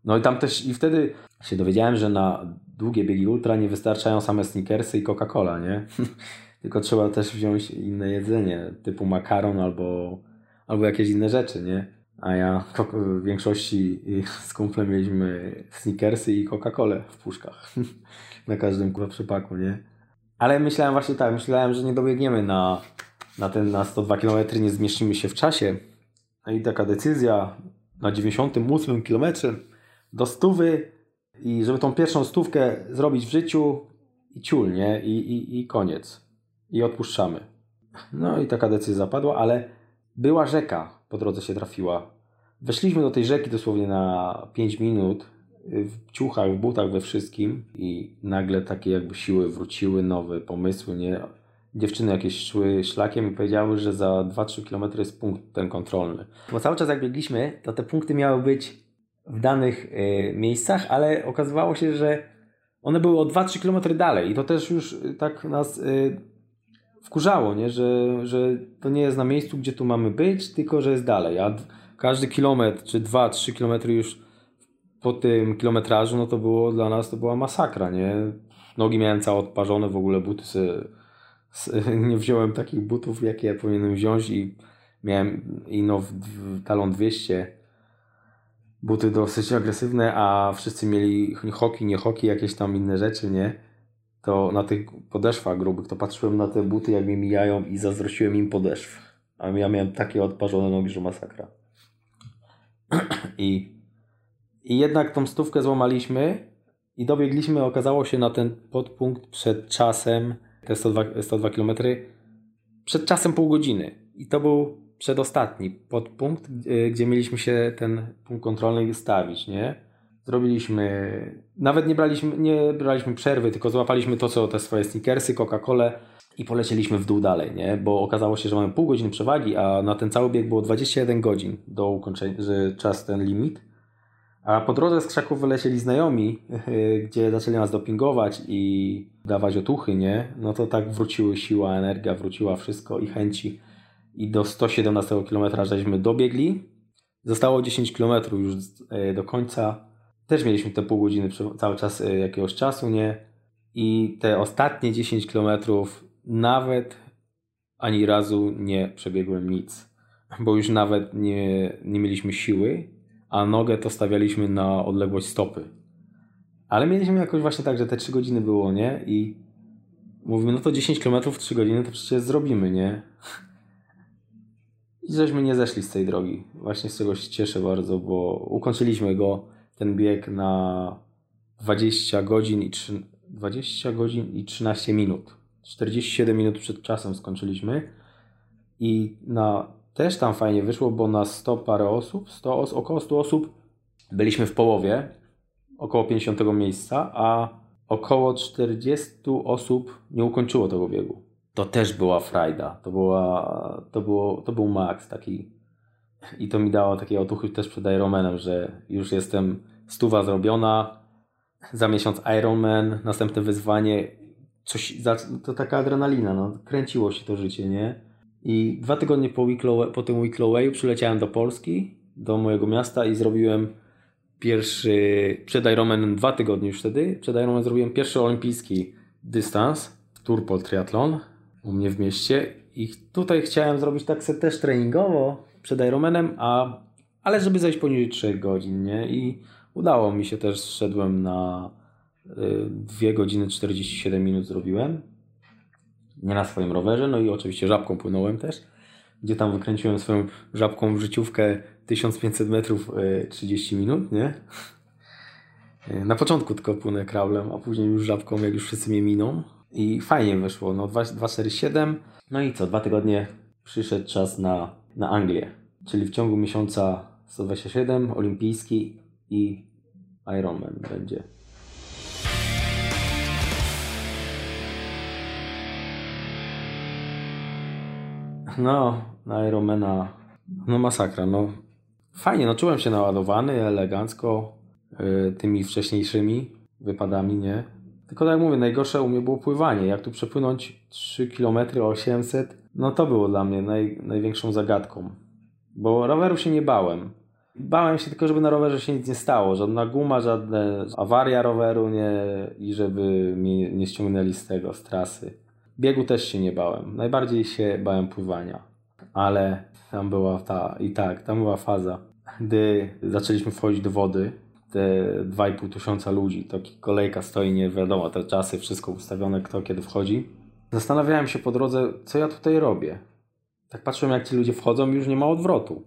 A: No i tam też, i wtedy się dowiedziałem, że na długie biegi ultra nie wystarczają same sneakersy i Coca-Cola, nie? Tylko trzeba też wziąć inne jedzenie, typu makaron albo, albo jakieś inne rzeczy, nie? A ja w większości z kumplem mieliśmy sneakersy i Coca-Colę w puszkach. na każdym kurwa przypaku, nie? Ale myślałem właśnie tak, myślałem, że nie dobiegniemy na, na ten na 102 km, nie zmieścimy się w czasie. No i taka decyzja na 98 km do stówy i żeby tą pierwszą stówkę zrobić w życiu i ciul, nie? I, i, i koniec. I odpuszczamy. No i taka decyzja zapadła, ale była rzeka po drodze się trafiła. Weszliśmy do tej rzeki dosłownie na 5 minut w ciuchach, w butach, we wszystkim i nagle takie jakby siły wróciły, nowe pomysły, nie? Dziewczyny jakieś szły szlakiem i powiedziały, że za 2-3 km jest punkt ten kontrolny. Bo cały czas jak biegliśmy, to te punkty miały być w danych y, miejscach, ale okazywało się, że one były o 2-3 km dalej i to też już y, tak nas y, wkurzało, nie? Że, że to nie jest na miejscu, gdzie tu mamy być, tylko że jest dalej. A każdy kilometr, czy 2-3 km już po tym kilometrażu, no to było dla nas to była masakra, nie? Nogi miałem całe odparzone, w ogóle buty sobie, nie wziąłem takich butów, jakie powinienem wziąć i miałem ino talon 200 buty dosyć agresywne, a wszyscy mieli hoki, nie hoki, jakieś tam inne rzeczy, nie? To na tych podeszwach grubych, to patrzyłem na te buty, jak mi mijają i zazdrościłem im podeszw. A ja miałem takie odparzone nogi, że masakra. I, I jednak tą stówkę złamaliśmy i dobiegliśmy, okazało się, na ten podpunkt przed czasem, te 102, 102 km, przed czasem pół godziny. I to był przedostatni podpunkt, gdzie mieliśmy się ten punkt kontrolny stawić, nie? Zrobiliśmy, nawet nie braliśmy, nie braliśmy przerwy, tylko złapaliśmy to, co te swoje sneakersy, Coca-Colę i polecieliśmy w dół dalej, nie? Bo okazało się, że mamy pół godziny przewagi, a na ten cały bieg było 21 godzin do ukończenia, że czas ten limit. A po drodze z krzaków wylecieli znajomi, gdzie zaczęli nas dopingować i dawać otuchy, nie? No to tak wróciły siła, energia, wróciła wszystko i chęci i do 117 km żeśmy dobiegli. Zostało 10 km już e, do końca. Też mieliśmy te pół godziny cały czas e, jakiegoś czasu, nie? I te ostatnie 10 km nawet ani razu nie przebiegłem nic, bo już nawet nie, nie mieliśmy siły, a nogę to stawialiśmy na odległość stopy. Ale mieliśmy jakoś właśnie tak, że te 3 godziny było, nie? I mówimy, no to 10 km w 3 godziny to przecież zrobimy, nie? I żeśmy nie zeszli z tej drogi. Właśnie z czego się cieszę bardzo, bo ukończyliśmy go, ten bieg na 20 godzin i 3, 20 godzin i 13 minut. 47 minut przed czasem skończyliśmy. I na, też tam fajnie wyszło, bo na 100 parę osób, 100 os, około 100 osób byliśmy w połowie, około 50 miejsca, a około 40 osób nie ukończyło tego biegu. To też była frajda, to, była, to, było, to był max taki. I to mi dało takie otuchy też przed Ironmanem, że już jestem stuwa zrobiona, za miesiąc Ironman, następne wyzwanie, coś, to taka adrenalina, no, kręciło się to życie, nie? I dwa tygodnie po, weeklow, po tym Weeklowayu przyleciałem do Polski, do mojego miasta i zrobiłem pierwszy, przed Ironmanem dwa tygodnie już wtedy, przed Ironmanem zrobiłem pierwszy olimpijski dystans, Turpol Triathlon u mnie w mieście i tutaj chciałem zrobić tak też treningowo przed Ironmanem, a, ale żeby zejść poniżej 3 godzin, nie? I udało mi się też, szedłem na 2 y, godziny 47 minut zrobiłem. Nie na swoim rowerze, no i oczywiście żabką płynąłem też, gdzie tam wykręciłem swoją żabką w życiówkę 1500 metrów 30 y, minut, nie? Y, na początku tylko płynę kraulem, a później już żabką, jak już wszyscy mnie miną. I fajnie wyszło, no 247. No i co, dwa tygodnie przyszedł czas na, na Anglię. Czyli w ciągu miesiąca 127, olimpijski i Ironman będzie. No, na Ironmana, no masakra, no. Fajnie, no czułem się naładowany, elegancko, yy, tymi wcześniejszymi wypadami, nie? Tylko tak jak mówię, najgorsze u mnie było pływanie. Jak tu przepłynąć 3 km 800, no to było dla mnie naj, największą zagadką. Bo roweru się nie bałem. Bałem się tylko, żeby na rowerze się nic nie stało. Żadna guma, żadna awaria roweru nie, i żeby mnie nie ściągnęli z tego, z trasy. Biegu też się nie bałem. Najbardziej się bałem pływania. Ale tam była ta, i tak, tam była faza, gdy zaczęliśmy wchodzić do wody, te 2,5 tysiąca ludzi, taki kolejka stoi, nie wiadomo, te czasy, wszystko ustawione, kto kiedy wchodzi. Zastanawiałem się po drodze, co ja tutaj robię. Tak patrzyłem, jak ci ludzie wchodzą już nie ma odwrotu.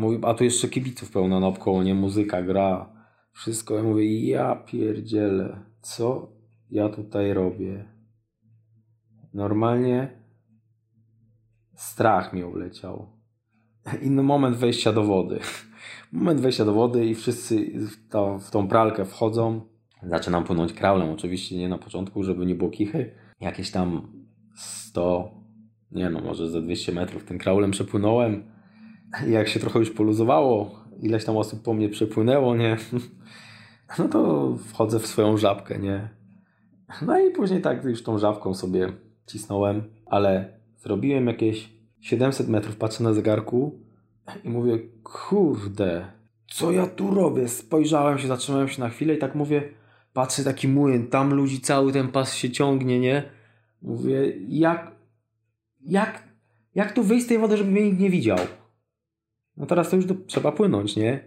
A: Mówi, a tu jeszcze kibiców pełno naokoło, nie? Muzyka, gra, wszystko. Ja mówię, ja pierdzielę, co ja tutaj robię? Normalnie strach mi uleciał. Inny moment wejścia do wody. Moment wejścia do wody i wszyscy w, to, w tą pralkę wchodzą. Zaczynam płynąć kraulem, oczywiście nie na początku, żeby nie było kichy. Jakieś tam 100, nie no, może za 200 metrów tym kraulem przepłynąłem. Jak się trochę już poluzowało, ileś tam osób po mnie przepłynęło, nie? No to wchodzę w swoją żabkę, nie? No i później tak już tą żabką sobie cisnąłem, ale zrobiłem jakieś 700 metrów, patrzę na zegarku i mówię, kurde, co ja tu robię? Spojrzałem się, zatrzymałem się na chwilę i tak mówię, patrzę taki młyn, tam ludzi cały ten pas się ciągnie, nie? Mówię, jak, jak, jak tu wyjść z tej wody, żeby mnie nikt nie widział? No teraz to już do, trzeba płynąć, nie?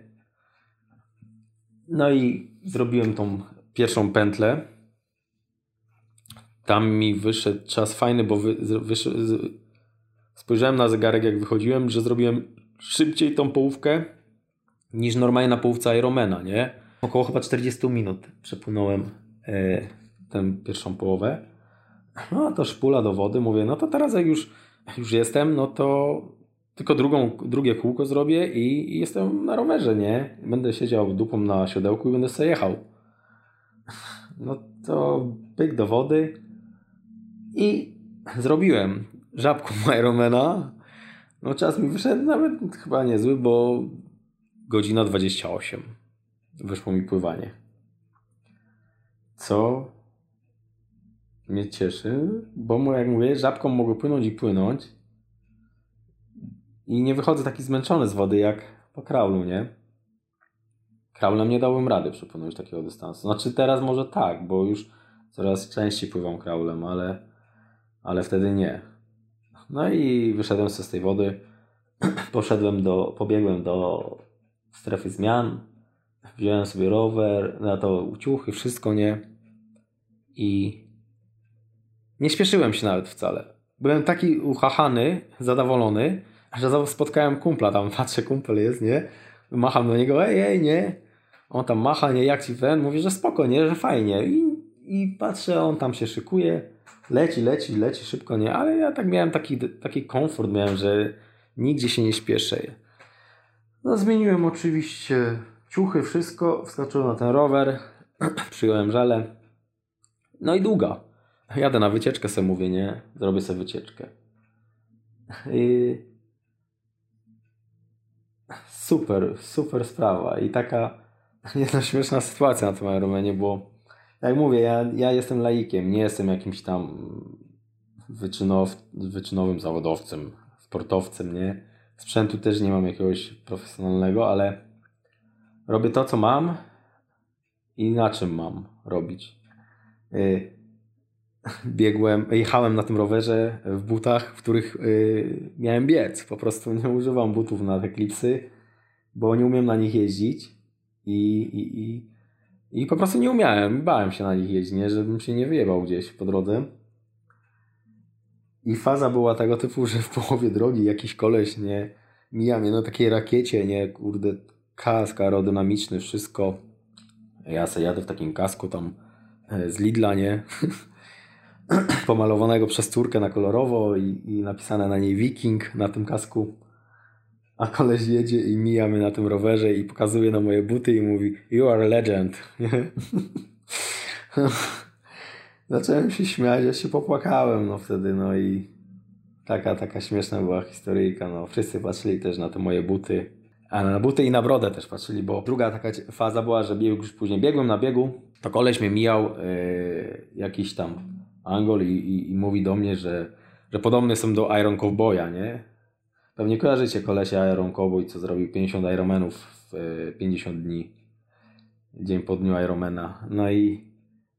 A: No i zrobiłem tą pierwszą pętlę. Tam mi wyszedł czas fajny, bo wy, spojrzałem na zegarek jak wychodziłem, że zrobiłem szybciej tą połówkę niż normalnie na połówce Ironmana, nie? Około chyba 40 minut przepłynąłem e, tę pierwszą połowę. No to szpula do wody, mówię, no to teraz jak już, już jestem, no to tylko drugą, drugie kółko zrobię i, i jestem na rowerze, nie? Będę siedział dupą na siodełku i będę sobie jechał. No to pyk do wody i zrobiłem żabką Ironmana no czas mi wyszedł nawet chyba niezły, bo godzina 28 wyszło mi pływanie. Co mnie cieszy, bo jak mówię, żabką mogę płynąć i płynąć i nie wychodzę taki zmęczony z wody jak po kraulu, nie? Kraulem nie dałbym rady przepłynąć takiego dystansu. Znaczy teraz może tak, bo już coraz częściej pływam kraulem, ale, ale wtedy nie. No i wyszedłem z tej wody, poszedłem do, pobiegłem do strefy zmian, wziąłem sobie rower, na to uciuchy, wszystko, nie? I nie śpieszyłem się nawet wcale. Byłem taki uchachany, zadowolony, że spotkałem kumpla, tam patrzę, kumpel jest, nie? Macham do niego, ej, ej, nie? On tam macha, nie, jak ci ten? Mówi, że spoko, nie, że fajnie. I, i patrzę, on tam się szykuje, leci, leci, leci szybko, nie? Ale ja tak miałem taki, taki komfort, miałem, że nigdzie się nie śpieszę. No zmieniłem oczywiście ciuchy, wszystko, wskoczyłem na ten rower, przyjąłem żelę. No i długa. Jadę na wycieczkę sobie mówię, nie? Zrobię sobie wycieczkę. Super, super sprawa. I taka jedna śmieszna sytuacja na tym Ironmanie, bo jak mówię, ja, ja jestem laikiem, nie jestem jakimś tam wyczynow, wyczynowym zawodowcem, sportowcem, nie? Sprzętu też nie mam jakiegoś profesjonalnego, ale robię to, co mam i na czym mam robić. Y, biegłem, jechałem na tym rowerze w butach, w których y, miałem biec. Po prostu nie używam butów na te klipsy, bo nie umiem na nich jeździć i, i, i, i po prostu nie umiałem. Bałem się na nich jeździć, nie? żebym się nie wyjebał gdzieś po drodze. I faza była tego typu, że w połowie drogi jakiś koleś nie mija mnie na takiej rakiecie, nie, kurde, kask aerodynamiczny, wszystko. Ja sobie jadę w takim kasku tam e, z Lidla, nie? Pomalowanego przez córkę na kolorowo i, i napisane na niej Viking na tym kasku. A koleś jedzie i mija mnie na tym rowerze i pokazuje na moje buty i mówi You are a legend. Zacząłem się śmiać, ja się popłakałem no wtedy, no i taka, taka śmieszna była historyjka, no wszyscy patrzyli też na te moje buty, a na buty i na brodę też patrzyli, bo druga taka faza była, że już później biegłem na biegu, to koleś mnie mijał, yy, jakiś tam Angol i, i, i, mówi do mnie, że, że podobne są do Iron Cowboya, nie? Pewnie kojarzycie kolesia Iron Cowboy, co zrobił 50 Ironmanów w yy, 50 dni, dzień po dniu Ironmana, no i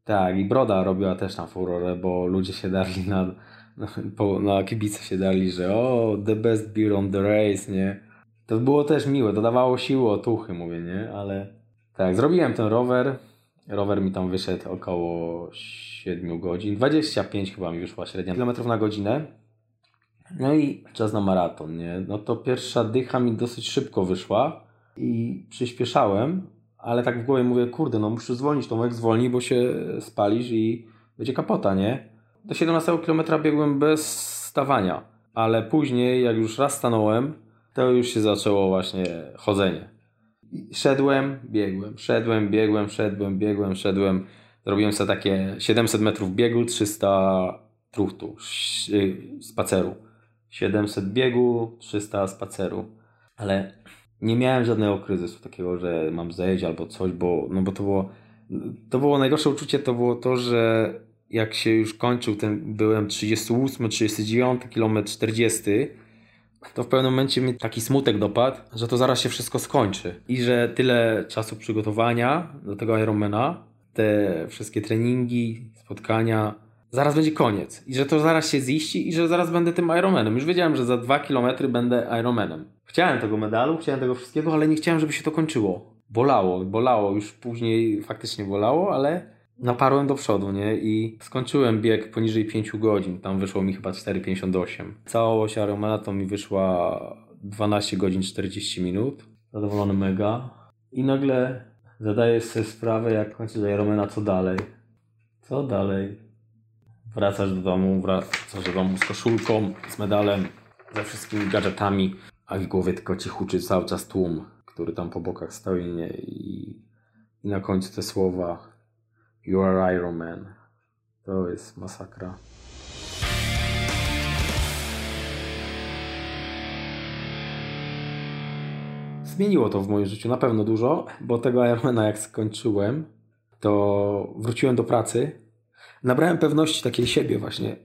A: tak, i Broda robiła też tam furorę, bo ludzie się darli na, na, na kibice się darli, że o, the best beer on the race, nie? To było też miłe, dodawało siły, otuchy, mówię, nie? Ale tak, zrobiłem ten rower. Rower mi tam wyszedł około 7 godzin. 25 chyba mi wyszła średnia kilometrów na godzinę. No i czas na maraton, nie? No to pierwsza dycha mi dosyć szybko wyszła i przyspieszałem, ale tak w głowie mówię, kurde, no muszę zwolnić, Tomek, zwolnij, bo się spalisz i będzie kapota, nie? Do 17 km biegłem bez stawania, ale później, jak już raz stanąłem, to już się zaczęło właśnie chodzenie. Szedłem, biegłem, szedłem, biegłem, szedłem, biegłem, szedłem. Zrobiłem sobie takie 700 metrów biegu, 300 truchtu, y, spaceru. 700 biegu, 300 spaceru. Ale nie miałem żadnego kryzysu takiego, że mam zejść albo coś, bo, no bo to było, to było najgorsze uczucie, to było to, że jak się już kończył ten, byłem 38, 39, kilometr 40, to w pewnym momencie mnie taki smutek dopadł, że to zaraz się wszystko skończy i że tyle czasu przygotowania do tego Ironmana, te wszystkie treningi, spotkania, zaraz będzie koniec i że to zaraz się ziści i że zaraz będę tym Ironmanem. Już wiedziałem, że za dwa kilometry będę Ironmanem. Chciałem tego medalu, chciałem tego wszystkiego, ale nie chciałem, żeby się to kończyło. Bolało, bolało, już później faktycznie bolało, ale naparłem do przodu, nie? I skończyłem bieg poniżej 5 godzin. Tam wyszło mi chyba 4,58. Całość Ironmana mi wyszła 12 godzin 40 minut. Zadowolony mega. I nagle zadaję sobie sprawę, jak kończysz Ironmana, co dalej? Co dalej? Wracasz do domu, wracasz do domu z koszulką, z medalem, ze wszystkimi gadżetami, a w głowie tylko ci huczy cały czas tłum, który tam po bokach stoi nie? I, i na końcu te słowa You are Iron Man. To jest masakra. Zmieniło to w moim życiu na pewno dużo, bo tego Ironmana jak skończyłem, to wróciłem do pracy. Nabrałem pewności takiej siebie właśnie.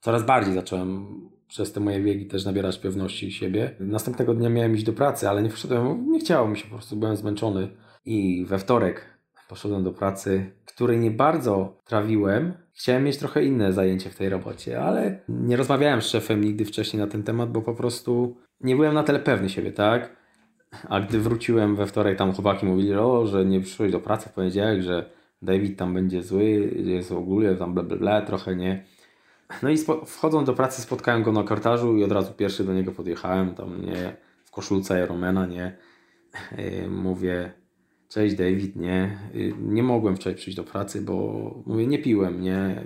A: Coraz bardziej zacząłem przez te moje biegi też nabierać pewności siebie. Następnego dnia miałem iść do pracy, ale nie wszedłem, nie chciało mi się, po prostu byłem zmęczony. I we wtorek poszedłem do pracy, której nie bardzo trawiłem. Chciałem mieć trochę inne zajęcie w tej robocie, ale nie rozmawiałem z szefem nigdy wcześniej na ten temat, bo po prostu nie byłem na tyle pewny siebie, tak? A gdy wróciłem we wtorek, tam chłopaki mówili, o, że nie przyszłeś do pracy w poniedziałek, że David tam będzie zły, jest ogólnie tam bla bla bla, trochę nie. No i wchodząc do pracy spotkałem go na korytarzu i od razu pierwszy do niego podjechałem, tam nie, w koszulce Ironmana, nie. Yy, mówię, cześć David, nie, yy, nie mogłem wczoraj przyjść do pracy, bo mówię, nie piłem, nie,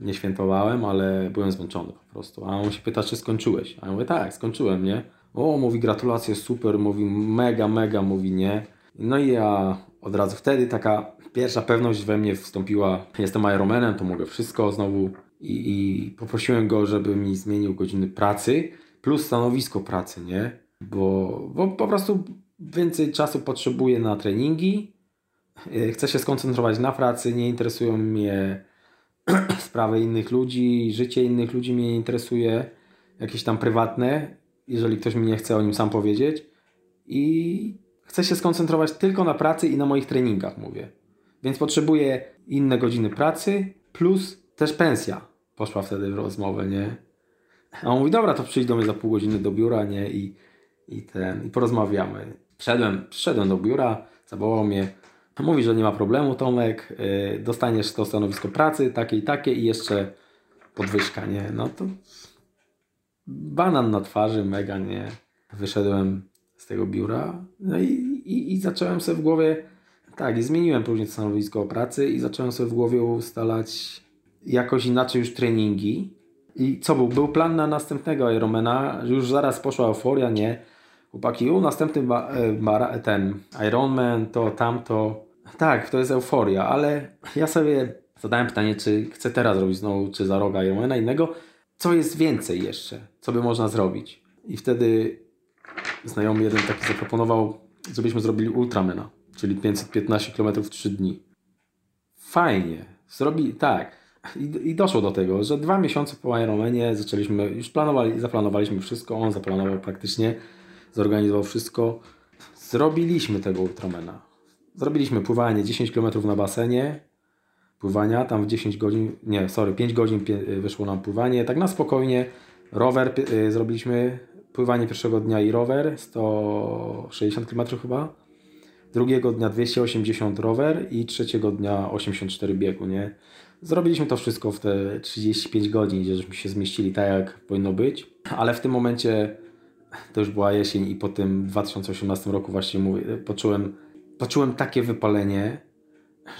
A: nie świętowałem, ale byłem zmęczony po prostu. A on się pyta, czy skończyłeś? A ja mówię, tak, skończyłem, nie. O, mówi, gratulacje, super, mówi, mega, mega, mówi, nie. No i ja od razu wtedy taka pierwsza pewność we mnie wstąpiła, jestem Ironmanem, to mogę wszystko znowu i, i poprosiłem go, żeby mi zmienił godziny pracy plus stanowisko pracy, nie? Bo, bo po prostu więcej czasu potrzebuję na treningi, Yy, chcę się skoncentrować na pracy, nie interesują mnie sprawy innych ludzi, życie innych ludzi mnie nie interesuje, jakieś tam prywatne, jeżeli ktoś mi nie chce o nim sam powiedzieć. I chcę się skoncentrować tylko na pracy i na moich treningach, mówię. Więc potrzebuję inne godziny pracy, plus też pensja. Poszła wtedy w rozmowę, nie? A on mówi, dobra, to przyjdź do mnie za pół godziny do biura, nie? I, i ten, i porozmawiamy. Przyszedłem, przyszedłem do biura, zawołał mnie, mówi, że nie ma problemu, Tomek, yy, dostaniesz to stanowisko pracy, takie i takie i jeszcze podwyżka, nie? No to banan na twarzy, mega, nie? Wyszedłem z tego biura, no i, i, i zacząłem sobie w głowie, tak, i zmieniłem później stanowisko pracy i zacząłem sobie w głowie ustalać jakoś inaczej już treningi. I co był? Był plan na następnego Ironmana, już zaraz poszła euforia, nie? Chłopaki, u następny ba- e, bara- ten Ironman, to tamto. Tak, to jest euforia, ale ja sobie zadałem pytanie, czy chcę teraz robić znowu, czy za rok Ironmana innego. Co jest więcej jeszcze? Co by można zrobić? I wtedy znajomy jeden taki zaproponował, żebyśmy zrobili Ultramana, czyli 515 km w 3 dni. Fajnie. Zrobi tak. I, I doszło do tego, że dwa miesiące po Ironmanie zaczęliśmy, już planowali, zaplanowaliśmy wszystko, on zaplanował praktycznie, zorganizował wszystko. Zrobiliśmy tego Ultramana. Zrobiliśmy pływanie 10 km na basenie, pływania, tam w 10 godzin, nie, sorry, 5 godzin pie- wyszło nam pływanie, tak na spokojnie. Rower y, zrobiliśmy, pływanie pierwszego dnia i rower, 160 km chyba. Drugiego dnia 280 rower i trzeciego dnia 84 biegu, nie? Zrobiliśmy to wszystko w te 35 godzin, gdzie żeśmy się zmieścili tak, jak powinno być. Ale w tym momencie to już była jesień i po tym 2018 roku właśnie mówię, poczułem, poczułem takie wypalenie,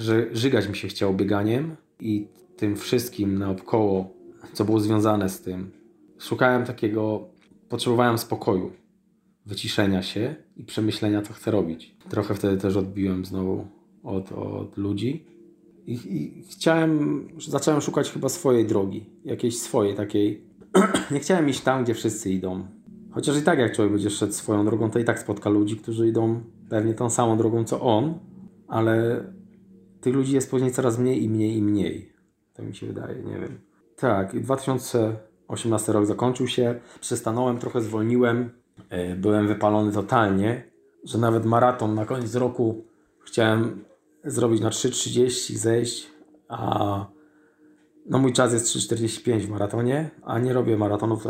A: że żygać mi się chciało bieganiem i tym wszystkim naokoło, co było związane z tym. Szukałem takiego, potrzebowałem spokoju, wyciszenia się i przemyślenia, co chcę robić. Trochę wtedy też odbiłem znowu od, od ludzi i, i chciałem, zacząłem szukać chyba swojej drogi, jakiejś swojej takiej. Nie chciałem iść tam, gdzie wszyscy idą. Chociaż i tak jak człowiek będzie szedł swoją drogą, to i tak spotka ludzi, którzy idą pewnie tą samą drogą co on, ale tych ludzi jest później coraz mniej i mniej i mniej. Tak mi się wydaje, nie wiem. Tak, i 2018 rok zakończył się, przestanąłem, trochę zwolniłem, yy, byłem wypalony totalnie, że nawet maraton na koniec roku chciałem zrobić na 3.30, zejść, a no mój czas jest 3.45 w maratonie, a nie robię maratonów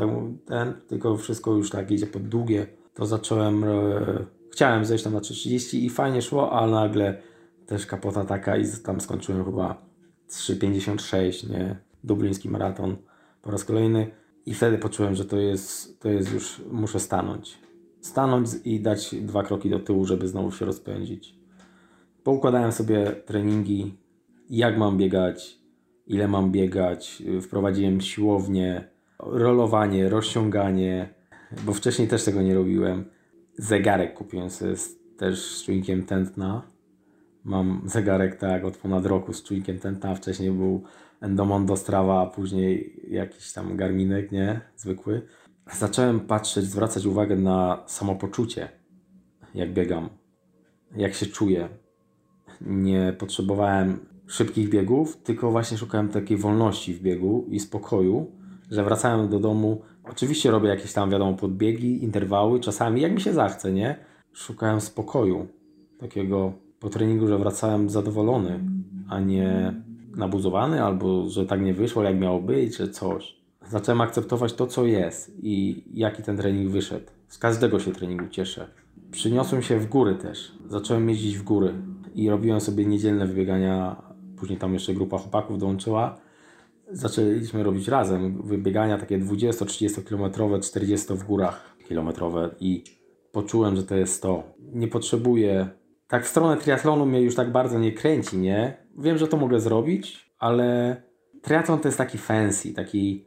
A: ten, tylko wszystko już tak idzie pod długie. To zacząłem, e, chciałem zejść tam na 3.30 i fajnie szło, ale nagle też kapota taka i tam skończyłem chyba 3.56, nie? Dubliński maraton po raz kolejny i wtedy poczułem, że to jest, to jest już, muszę stanąć. Stanąć i dać dwa kroki do tyłu, żeby znowu się rozpędzić. Poukładałem sobie treningi, jak mam biegać, ile mam biegać. Wprowadziłem siłownię, rolowanie, rozciąganie, bo wcześniej też tego nie robiłem. Zegarek kupiłem sobie też z czujnikiem tętna. Mam zegarek tak od ponad roku z czujnikiem tętna. Wcześniej był Endomondo Strava, a później jakiś tam garminek, nie? Zwykły. Zacząłem patrzeć, zwracać uwagę na samopoczucie, jak biegam, jak się czuję. Nie potrzebowałem szybkich biegów, tylko właśnie szukałem takiej wolności w biegu i spokoju, że wracałem do domu. Oczywiście robię jakieś tam, wiadomo, podbiegi, interwały, czasami jak mi się zachce, nie? Szukałem spokoju, takiego po treningu, że wracałem zadowolony, a nie nabuzowany, albo że tak nie wyszło, jak miało być, czy coś. Zacząłem akceptować to, co jest i jaki ten trening wyszedł. Z każdego się treningu cieszę. przyniosłem się w góry też. Zacząłem jeździć w góry i robiłem sobie niedzielne wybiegania. Później tam jeszcze grupa chłopaków dołączyła. Zaczęliśmy robić razem wybiegania takie 20-30 kilometrowe, 40 w górach kilometrowe i poczułem, że to jest to. Nie potrzebuję. Tak w stronę triatlonu mnie już tak bardzo nie kręci, nie? Wiem, że to mogę zrobić, ale triatlon to jest taki fancy, taki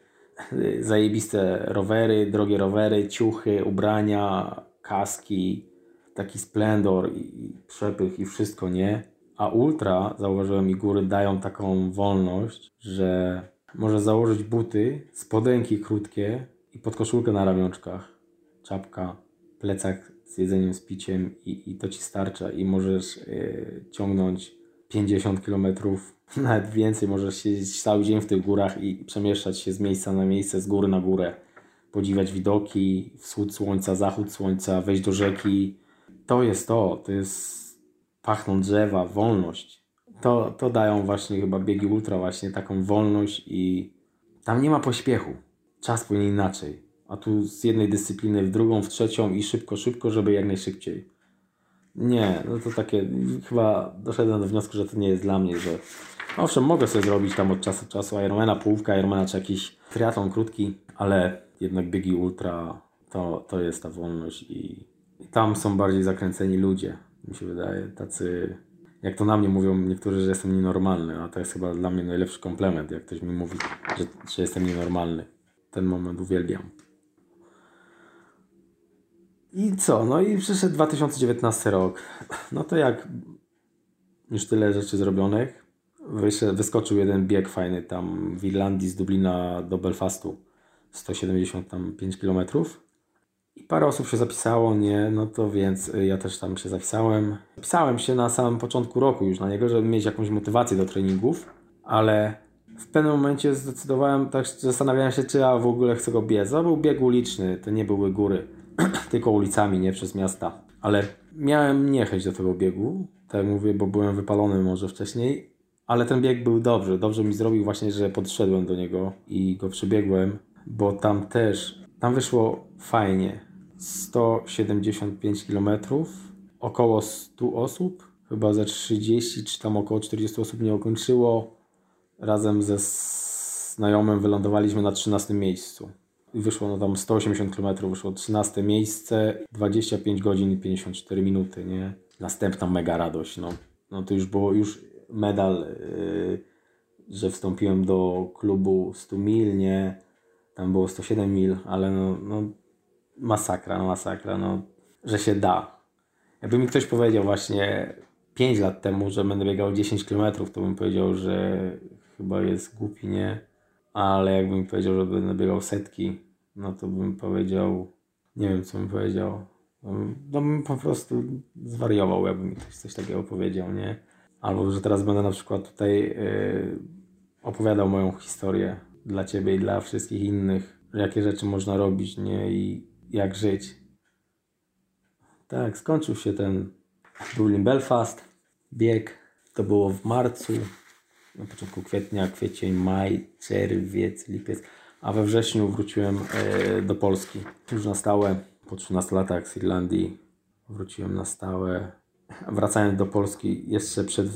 A: y, zajebiste rowery, drogie rowery, ciuchy, ubrania, kaski, taki splendor i przepych i wszystko, nie? A ultra, zauważyłem, i góry dają taką wolność, że możesz założyć buty, spodenki krótkie i podkoszulkę na ramionczkach, czapka, plecak z jedzeniem, z piciem i, i to ci starcza. I możesz yy, ciągnąć 50 km, nawet więcej, możesz siedzieć cały dzień w tych górach i przemieszczać się z miejsca na miejsce, z góry na górę, podziwiać widoki, wschód słońca, zachód słońca, wejść do rzeki. To jest to, to jest pachną drzewa, wolność. To, to dają właśnie chyba biegi ultra właśnie taką wolność i tam nie ma pośpiechu. Czas płynie inaczej. A tu z jednej dyscypliny w drugą, w trzecią i szybko, szybko, żeby jak najszybciej. Nie, no to takie, chyba doszedłem do wniosku, że to nie jest dla mnie, że owszem, mogę sobie zrobić tam od czasu do czasu Ironmana, połówka Ironmana czy jakiś triatlon krótki, ale jednak biegi ultra to, to jest ta wolność i tam są bardziej zakręceni ludzie, mi się wydaje, tacy, jak to na mnie mówią niektórzy, że jestem nienormalny, a to jest chyba dla mnie najlepszy komplement, jak ktoś mi mówi, że, że jestem nienormalny. Ten moment uwielbiam. I co? No i przyszedł 2019 rok. No to jak już tyle rzeczy zrobionych, wyskoczył jeden bieg fajny tam w Irlandii z Dublina do Belfastu. 175 km. I parę osób się zapisało, nie, no to więc ja też tam się zapisałem. Zapisałem się na samym początku roku już na niego, żeby mieć jakąś motywację do treningów, ale w pewnym momencie zdecydowałem, tak zastanawiałem się, czy ja w ogóle chcę go biec. To był bieg uliczny, to nie były góry. tylko ulicami, nie przez miasta. Ale miałem niechęć do tego biegu, tak mówię, bo byłem wypalony może wcześniej, ale ten bieg był dobry. Dobrze mi zrobił właśnie, że podszedłem do niego i go przebiegłem, bo tam też, tam wyszło fajnie. 175 km, około 100 osób, chyba ze 30 czy tam około 40 osób nie ukończyło. Razem ze znajomym wylądowaliśmy na 13 miejscu wyszło no tam 180 km, wyszło 13 miejsce, 25 godzin i 54 minuty, nie? Następna mega radość, no. No to już było, już medal, yy, że wstąpiłem do klubu 100 mil, nie? Tam było 107 mil, ale no, no masakra, no masakra, no, że się da. Jakby mi ktoś powiedział właśnie 5 lat temu, że będę biegał 10 km, to bym powiedział, że chyba jest głupi, nie? ale jakbym mi powiedział, że będę biegał setki, no to bym powiedział, nie wiem co bym powiedział, no, no bym po prostu zwariował, jakby mi ktoś coś takiego powiedział, nie? Albo, że teraz będę na przykład tutaj yy, opowiadał moją historię dla Ciebie i dla wszystkich innych, jakie rzeczy można robić, nie? I jak żyć. Tak, skończył się ten Dublin Belfast, bieg, to było w marcu, na początku kwietnia, kwiecień, maj, czerwiec, lipiec, a we wrześniu wróciłem e, do Polski. Już na stałe, po 13 latach z Irlandii wróciłem na stałe. Wracając do Polski jeszcze przed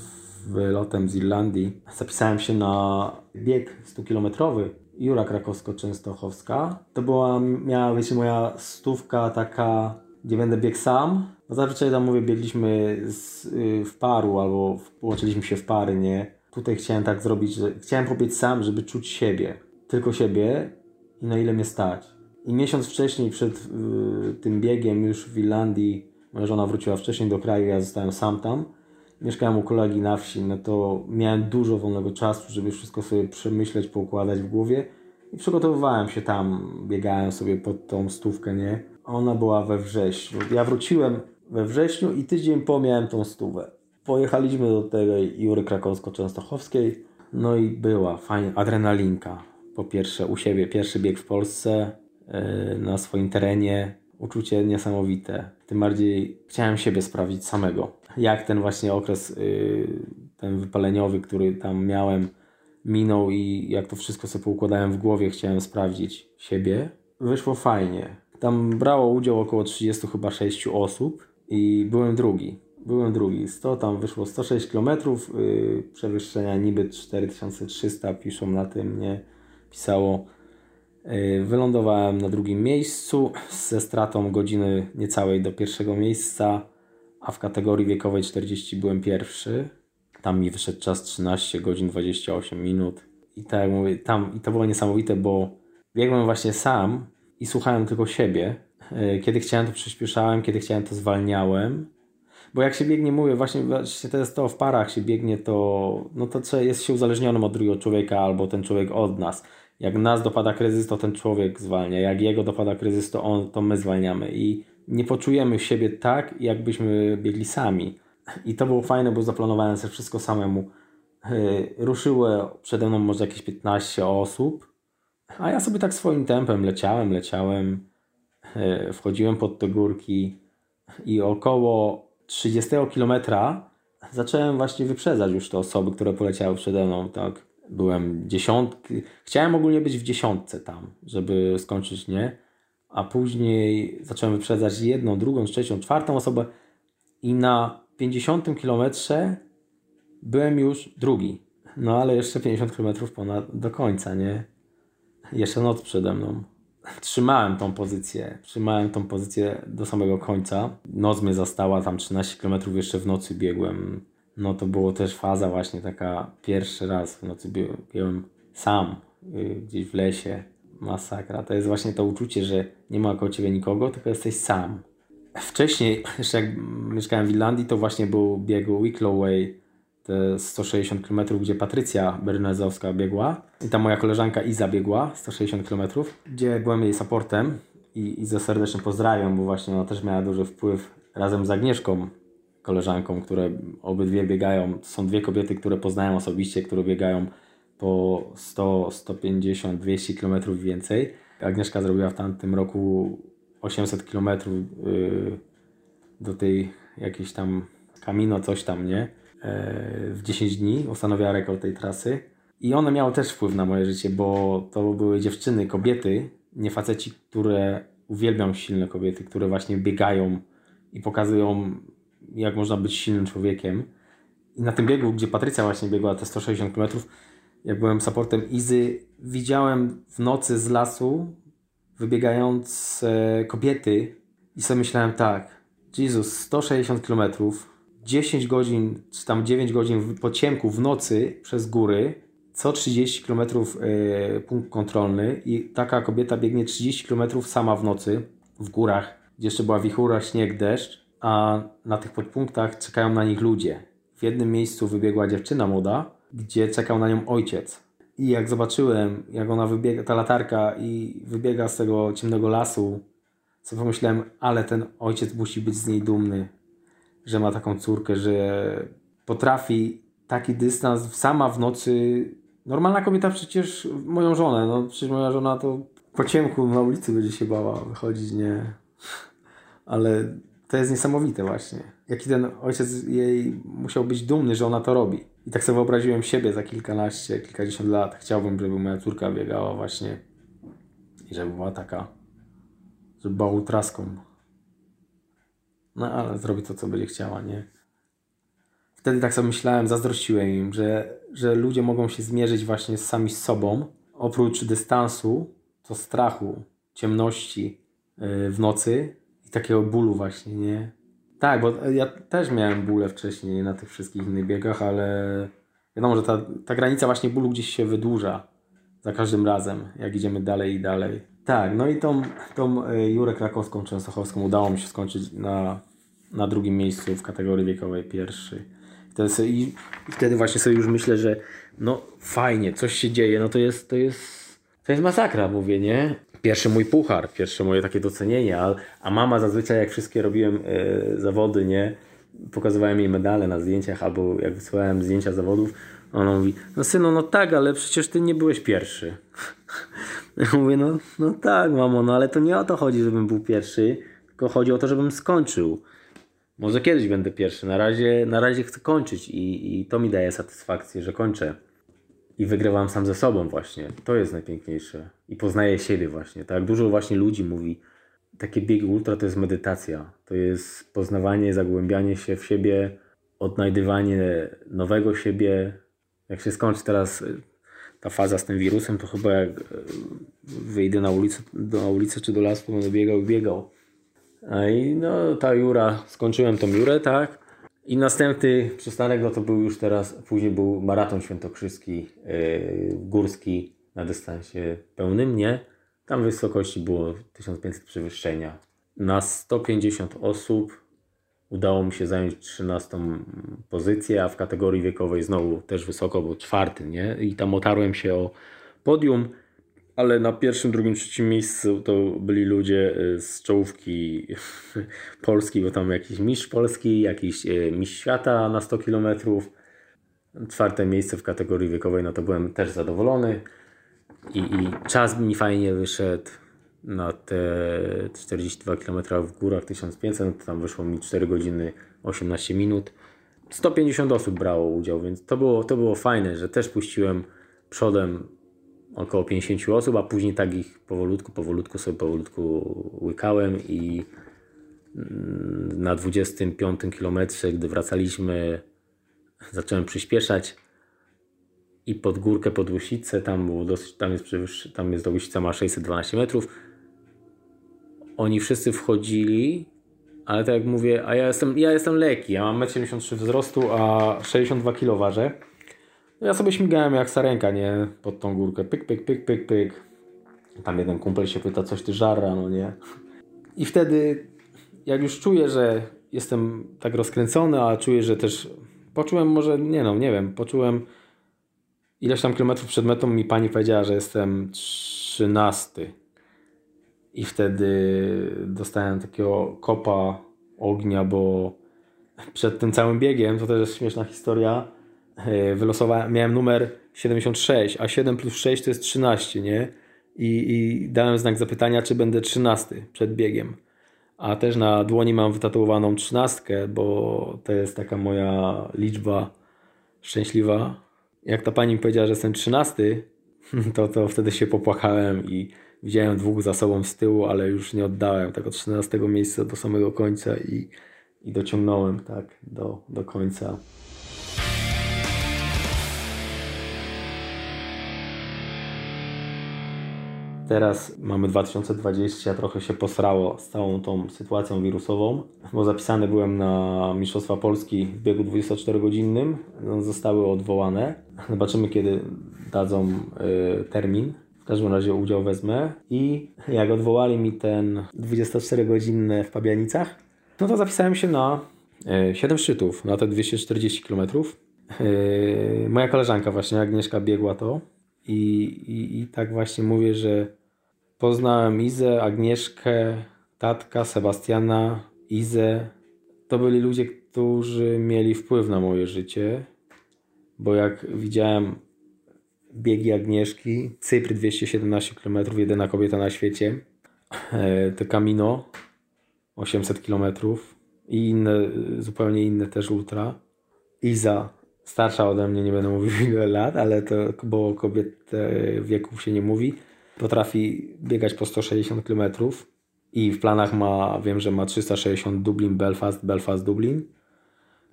A: wylotem z Irlandii, zapisałem się na bieg 100-kilometrowy Jura Krakowsko-Częstochowska. To była, miała być moja stówka taka, gdzie będę biegł sam. Zazwyczaj tam mówię, biegliśmy z, y, w paru albo połączyliśmy się w pary, nie? tutaj chciałem tak zrobić, że chciałem pobiec sam, żeby czuć siebie, tylko siebie i na ile mnie stać. I miesiąc wcześniej, przed y, tym biegiem, już w Irlandii, moja żona wróciła wcześniej do kraju, ja zostałem sam tam. Mieszkałem u kolegi na wsi, no to miałem dużo wolnego czasu, żeby wszystko sobie przemyśleć, poukładać w głowie. I przygotowywałem się tam, biegałem sobie pod tą stówkę, nie? Ona była we wrześniu. Ja wróciłem we wrześniu i tydzień po miałem tą stówę. Pojechaliśmy do tej Jury Krakowsko-Częstochowskiej, no i była fajna adrenalinka. Po pierwsze u siebie, pierwszy bieg w Polsce, yy, na swoim terenie, uczucie niesamowite. Tym bardziej chciałem siebie sprawdzić samego. Jak ten właśnie okres, yy, ten wypaleniowy, który tam miałem, minął i jak to wszystko sobie poukładałem w głowie, chciałem sprawdzić siebie. Wyszło fajnie. Tam brało udział około 30 chyba 6 osób i byłem drugi. Byłem drugi. 100 tam wyszło 106 km, yy, przewyższenia niby 4300 piszą na tym, nie pisało. Yy, wylądowałem na drugim miejscu ze stratą godziny niecałej do pierwszego miejsca, a w kategorii wiekowej 40 byłem pierwszy. Tam mi wyszedł czas 13 godzin 28 minut. I tak jak mówię, tam i to było niesamowite, bo biegłem właśnie sam i słuchałem tylko siebie. Yy, Kiedy chciałem to przyspieszałem, kiedy chciałem to zwalniałem. Bo jak się biegnie, mówię, właśnie, właśnie to jest to w parach się biegnie, to no to jest się uzależnionym od drugiego człowieka albo ten człowiek od nas. Jak nas dopada kryzys, to ten człowiek zwalnia. Jak jego dopada kryzys, to on, to my zwalniamy. I nie poczujemy siebie tak, jakbyśmy biegli sami. I to było fajne, bo zaplanowałem sobie wszystko samemu. Yy, Ruszyło przede mną może jakieś 15 osób, a ja sobie tak swoim tempem leciałem, leciałem, yy, wchodziłem pod te górki i około 30 kilometra zacząłem właśnie wyprzedzać już te osoby, które poleciały przede mną, tak. Byłem dziesiątki, chciałem ogólnie być w dziesiątce tam, żeby skończyć, nie? A później zacząłem wyprzedzać jedną, drugą, trzecią, czwartą osobę i na 50 kilometrze byłem już drugi. No ale jeszcze 50 kilometrów ponad do końca, nie? Jeszcze noc przede mną. Trzymałem tą pozycję, trzymałem tą pozycję do samego końca. Noc mnie zastała, tam 13 km jeszcze w nocy biegłem. No to było też faza właśnie taka, pierwszy raz w nocy biegłem, sam, yy, gdzieś w lesie. Masakra. To jest właśnie to uczucie, że nie ma koło ciebie nikogo, tylko jesteś sam. Wcześniej, jeszcze jak mieszkałem w Irlandii, to właśnie był bieg Wicklow Way, te 160 km, gdzie Patrycja Bernezowska biegła i ta moja koleżanka Iza biegła 160 km, gdzie byłem jej supportem i Izę serdecznie pozdrawiam, bo właśnie ona też miała duży wpływ razem z Agnieszką, koleżanką, które obydwie biegają. To są dwie kobiety, które poznają osobiście, które biegają po 100, 150, 200 km więcej. Agnieszka zrobiła w tamtym roku 800 km yy, do tej jakiejś tam Camino, coś tam, nie? Yy, w 10 dni ustanowiła rekord tej trasy. I one miały też wpływ na moje życie, bo to były dziewczyny, kobiety, nie faceci, które uwielbiam silne kobiety, które właśnie biegają i pokazują, jak można być silnym człowiekiem. I na tym biegu, gdzie Patrycja właśnie biegła te 160 km, jak byłem supportem Izy, widziałem w nocy z lasu wybiegające kobiety i sobie myślałem tak, Jezus, 160 km, 10 godzin, czy tam 9 godzin po ciemku w nocy przez góry, co 30 km e, punkt kontrolny i taka kobieta biegnie 30 km sama w nocy w górach, gdzie jeszcze była wichura, śnieg, deszcz, a na tych podpunktach czekają na nich ludzie. W jednym miejscu wybiegła dziewczyna młoda, gdzie czekał na nią ojciec. I jak zobaczyłem, jak ona wybiega, ta latarka i wybiega z tego ciemnego lasu, sobie pomyślałem, ale ten ojciec musi być z niej dumny, że ma taką córkę, że potrafi taki dystans sama w nocy. Normalna kobieta przecież, moją żonę, no przecież moja żona to po ciemku na ulicy będzie się bała wychodzić, nie? Ale to jest niesamowite właśnie. Jaki ten ojciec jej musiał być dumny, że ona to robi. I tak sobie wyobraziłem siebie za kilkanaście, kilkadziesiąt lat. Chciałbym, żeby moja córka biegała właśnie i żeby była taka, żeby była utraską. No ale zrobi to, co będzie chciała, nie? Wtedy tak sobie myślałem, zazdrościłem im, że, że ludzie mogą się zmierzyć właśnie sami z sobą. Oprócz dystansu, to strachu, ciemności yy, w nocy i takiego bólu właśnie, nie? Tak, bo ja też miałem bóle wcześniej na tych wszystkich innych biegach, ale wiadomo, że ta, ta granica właśnie bólu gdzieś się wydłuża za każdym razem, jak idziemy dalej i dalej. Tak, no i tą, tą y, Jurę Krakowską Częstochowską udało mi się skończyć na, na drugim miejscu w kategorii wiekowej jest, i, I wtedy właśnie sobie już myślę, że no fajnie, coś się dzieje, no to jest, to jest, to jest masakra, mówię, nie? Pierwszy mój puchar, pierwsze moje takie docenienie, a, a mama zazwyczaj jak wszystkie robiłem e, zawody, nie? Pokazywałem jej medale na zdjęciach albo jak wysyłałem zdjęcia zawodów, ona mówi, no synu, no tak, ale przecież ty nie byłeś pierwszy. Ja mówię, no, no tak mamo, no ale to nie o to chodzi, żebym był pierwszy, tylko chodzi o to, żebym skończył. Może kiedyś będę pierwszy, na razie, na razie chcę kończyć i, i to mi daje satysfakcję, że kończę. I wygrywam sam ze sobą właśnie. To jest najpiękniejsze. I poznaję siebie właśnie. Tak dużo właśnie ludzi mówi, takie biegi ultra to jest medytacja. To jest poznawanie, zagłębianie się w siebie, odnajdywanie nowego siebie. Jak się skończy teraz y, ta faza z tym wirusem, to chyba jak y, wyjdę na ulicę, na ulicę czy do lasu, będę biegał biegał. A I no ta Jura, skończyłem tą Jurę, tak? I następny przystanek, no to był już teraz, później był maraton świętokrzyski, yy, górski na dystansie pełnym, nie? Tam wysokości było 1500 przewyższenia. Na 150 osób udało mi się zająć 13 pozycję, a w kategorii wiekowej znowu też wysoko, bo czwarty, nie? I tam otarłem się o podium, ale na pierwszym, drugim, trzecim miejscu to byli ludzie y, z czołówki Polski, bo tam jakiś mistrz Polski, jakiś y, mistrz świata na 100 km. Czwarte miejsce w kategorii wiekowej, no to byłem też zadowolony. I, i czas mi fajnie wyszedł na te 42 km w górach 1500, no to tam wyszło mi 4 godziny 18 minut. 150 osób brało udział, więc to było, to było fajne, że też puściłem przodem około 50 osób, a później tak ich powolutku, powolutku sobie powolutku łykałem i mm, na 25 kilometrze, gdy wracaliśmy, zacząłem przyspieszać i pod górkę, pod Łysicę, tam było dosyć, tam jest, tam jest do Łysica ma 612 metrów. Oni wszyscy wchodzili, ale tak jak mówię, a ja jestem, ja jestem lekki, ja mam 1,73 m wzrostu, a 62 kg ważę. No ja sobie śmigałem jak sarenka, nie? Pod tą górkę. Pyk, pyk, pyk, pyk, pyk. Tam jeden kumpel się pyta, coś ty żarra, no nie? I wtedy, jak już czuję, że jestem tak rozkręcony, a czuję, że też poczułem może, nie no, nie wiem, poczułem ileś tam kilometrów przed metą mi pani powiedziała, że jestem trzynasty. I wtedy dostałem takiego kopa ognia, bo przed tym całym biegiem, to też jest śmieszna historia, wylosowałem, miałem numer 76, a 7 plus 6 to jest 13, nie? I, I dałem znak zapytania, czy będę 13 przed biegiem. A też na dłoni mam wytatuowaną 13, bo to jest taka moja liczba szczęśliwa. Jak ta pani mi powiedziała, że jestem 13, to, to wtedy się popłakałem i widziałem dwóch za sobą z tyłu, ale już nie oddałem tego 13 miejsca do samego końca i, i dociągnąłem tak do, do końca. Teraz mamy 2020, trochę się posrało z całą tą sytuacją wirusową, bo zapisany byłem na Mistrzostwa Polski w biegu 24-godzinnym, no, zostały odwołane. Zobaczymy, kiedy dadzą y, termin. W każdym razie udział wezmę i jak odwołali mi ten 24-godzinny w Pabianicach, no to zapisałem się na y, 7 szczytów, na te 240 km. Y, moja koleżanka właśnie, Agnieszka, biegła to. I, i, I tak właśnie mówię, że poznałem Izę, Agnieszkę, Tatka, Sebastiana, Izę. To byli ludzie, którzy mieli wpływ na moje życie, bo jak widziałem biegi Agnieszki, Cypr 217 km, jedyna kobieta na świecie, e, to Camino 800 km i inne, zupełnie inne też ultra. Iza starsza ode mnie, nie będę mówił ile lat, ale to, bo kobiet wieków się nie mówi, potrafi biegać po 160 km i w planach ma, wiem, że ma 360 Dublin, Belfast, Belfast, Dublin.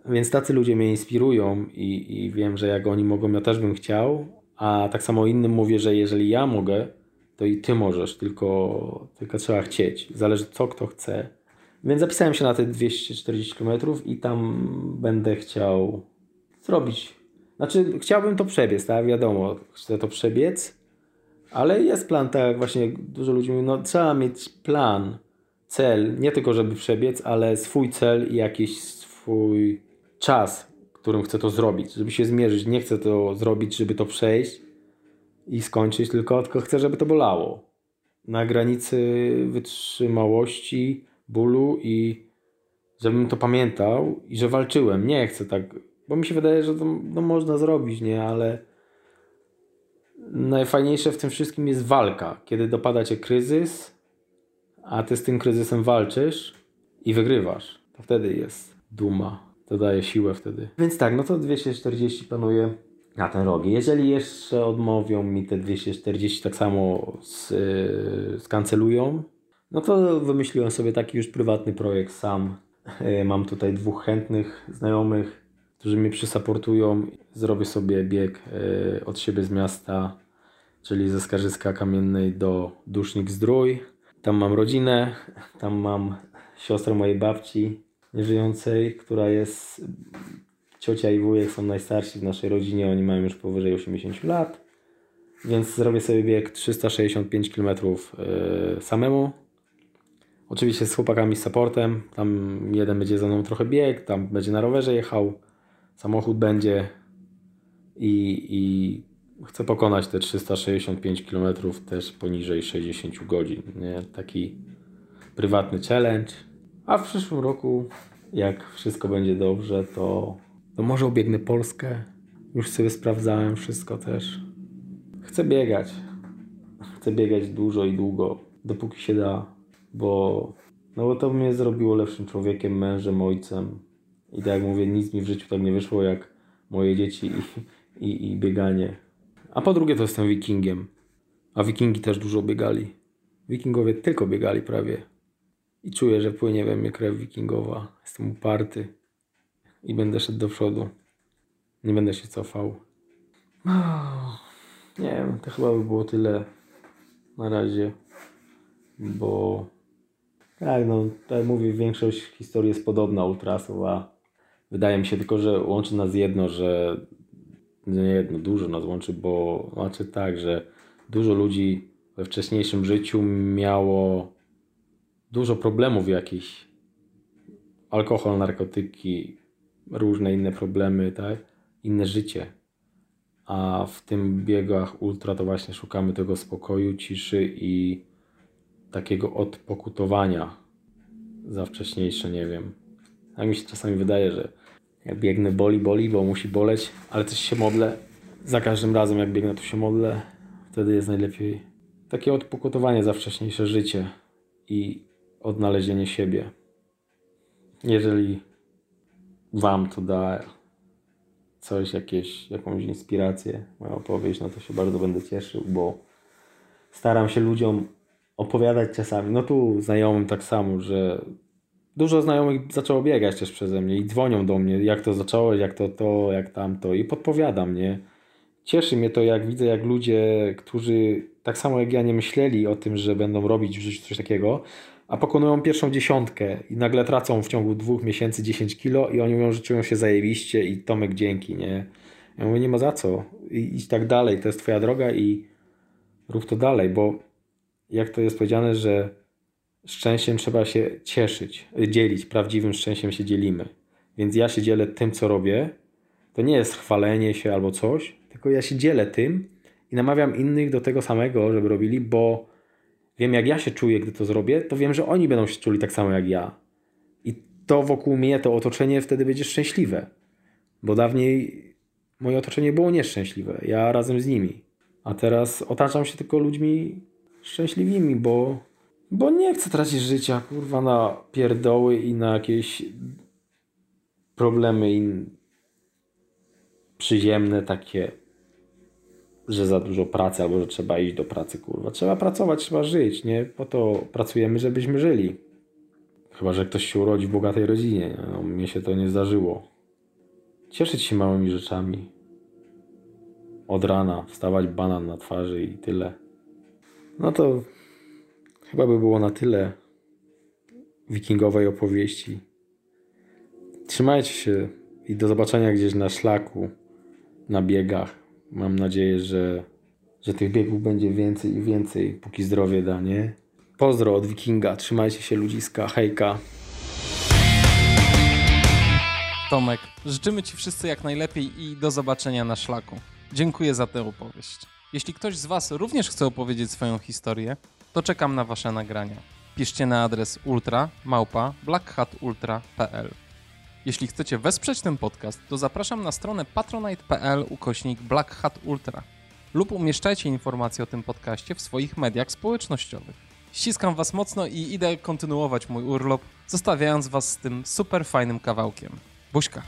A: Więc tacy ludzie mnie inspirują i, i wiem, że jak oni mogą, ja też bym chciał. A tak samo innym mówię, że jeżeli ja mogę, to i ty możesz, tylko, tylko trzeba chcieć. Zależy co kto chce. Więc zapisałem się na te 240 km i tam będę chciał zrobić. Znaczy, chciałbym to przebiec, tak? Wiadomo, chcę to przebiec, ale jest plan, tak właśnie dużo ludzi mówi, no trzeba mieć plan, cel, nie tylko żeby przebiec, ale swój cel i jakiś swój czas, którym chcę to zrobić, żeby się zmierzyć. Nie chcę to zrobić, żeby to przejść i skończyć, tylko, tylko chcę, żeby to bolało. Na granicy wytrzymałości, bólu i żebym to pamiętał i że walczyłem. Nie chcę tak bo mi się wydaje, że to no, można zrobić, nie? Ale najfajniejsze w tym wszystkim jest walka. Kiedy dopada cię kryzys, a ty z tym kryzysem walczysz i wygrywasz. To wtedy jest duma. To daje siłę wtedy. Więc tak, no to 240 panuje na ten rok. Jeżeli jeszcze odmówią mi te 240, tak samo z, yy, skancelują, No to wymyśliłem sobie taki już prywatny projekt sam. E, Mam tutaj dwóch chętnych znajomych, którzy mnie przysaportują. Zrobię sobie bieg e, od siebie z miasta, czyli ze Skarżyska Kamiennej do Dusznik Zdrój. Tam mam rodzinę, tam mam siostrę mojej babci nieżyjącej, która jest ciocia i wujek są najstarsi w naszej rodzinie, oni mają już powyżej 80 lat. Więc zrobię sobie bieg 365 km e, samemu. Oczywiście z chłopakami z supportem. Tam jeden będzie ze mną trochę bieg, tam będzie na rowerze jechał, samochód będzie i, i chcę pokonać te 365 km też poniżej 60 godzin. Nie? Taki prywatny challenge. A w przyszłym roku, jak wszystko będzie dobrze, to, to może obiegnę Polskę. Już sobie sprawdzałem wszystko też. Chcę biegać. Chcę biegać dużo i długo, dopóki się da, bo, no bo to mnie zrobiło lepszym człowiekiem, mężem, ojcem. I tak jak mówię, nic mi w życiu tak nie wyszło jak moje dzieci i, i, i bieganie. A po drugie to jestem wikingiem. A wikingi też dużo biegali. Wikingowie tylko biegali prawie. I czuję, że płynie we mnie krew wikingowa. Jestem uparty. I będę szedł do przodu. Nie będę się cofał. Nie wiem, to chyba by było tyle na razie. Bo tak, no, tak jak mówię, większość historii jest podobna ultrasów, a wydaje mi się tylko, że łączy nas jedno, że nie jedno, dużo nas łączy, bo znaczy tak, że dużo ludzi we wcześniejszym życiu miało dużo problemów jakichś. Alkohol, narkotyki, różne inne problemy, tak? Inne życie. A w tym biegach ultra to właśnie szukamy tego spokoju, ciszy i takiego odpokutowania za wcześniejsze, nie wiem. Tak mi się czasami wydaje, że jak biegnę boli, boli, bo musi boleć, ale też się modlę. Za każdym razem jak biegnę, to się modlę. Wtedy jest najlepiej. Takie odpokutowanie za wcześniejsze życie i odnalezienie siebie. Jeżeli Wam to da coś, jakieś, jakąś inspirację, moja opowieść, no to się bardzo będę cieszył, bo staram się ludziom opowiadać czasami. No tu znajomym tak samo, że dużo znajomych zaczęło biegać też przeze mnie i dzwonią do mnie, jak to zacząłeś, jak to to, jak tamto i podpowiadam, nie? Cieszy mnie to, jak widzę, jak ludzie, którzy tak samo jak ja nie myśleli o tym, że będą robić w życiu coś takiego, a pokonują pierwszą dziesiątkę i nagle tracą w ciągu dwóch miesięcy 10 kilo i oni mówią, że czują się zajebiście i Tomek dzięki, nie? Ja mówię, nie ma za co. I, tak dalej, to jest twoja droga i rób to dalej, bo jak to jest powiedziane, że szczęściem trzeba się cieszyć, dzielić, prawdziwym szczęściem się dzielimy. Więc ja się dzielę tym, co robię. To nie jest chwalenie się albo coś, tylko ja się dzielę tym i namawiam innych do tego samego, żeby robili, bo wiem, jak ja się czuję, gdy to zrobię, to wiem, że oni będą się czuli tak samo jak ja. I to wokół mnie, to otoczenie wtedy będzie szczęśliwe. Bo dawniej moje otoczenie było nieszczęśliwe. Ja razem z nimi. A teraz otaczam się tylko ludźmi szczęśliwymi, bo, bo nie chcę tracić życia, kurwa, na pierdoły i na jakieś problemy in... przyziemne takie, że za dużo pracy albo że trzeba iść do pracy, kurwa. Trzeba pracować, trzeba żyć, nie? Po to pracujemy, żebyśmy żyli. Chyba, że ktoś się urodzi w bogatej rodzinie. nie? No, mnie się to nie zdarzyło. Cieszyć się małymi rzeczami. Od rana wstawać banan na twarzy i tyle. No to chyba by było na tyle wikingowej opowieści. Trzymajcie się i do zobaczenia gdzieś na szlaku, na biegach. Mam nadzieję, że, że tych biegów będzie więcej i więcej, póki zdrowie da, nie? Pozdro od wikinga, trzymajcie się ludziska, hejka.
B: Tomek, życzymy Ci wszyscy jak najlepiej i do zobaczenia na szlaku. Dziękuję za tę opowieść. Jeśli ktoś z Was również chce opowiedzieć swoją historię, to czekam na Wasze nagrania. Piszcie na adres ultra. Jeśli chcecie wesprzeć ten podcast, to zapraszam na stronę patronite.pl ukośnik Black Hat Ultra lub umieszczajcie informacje o tym podcaście w swoich mediach społecznościowych. Ściskam Was mocno i idę kontynuować mój urlop, zostawiając Was z tym super fajnym kawałkiem. Buźka!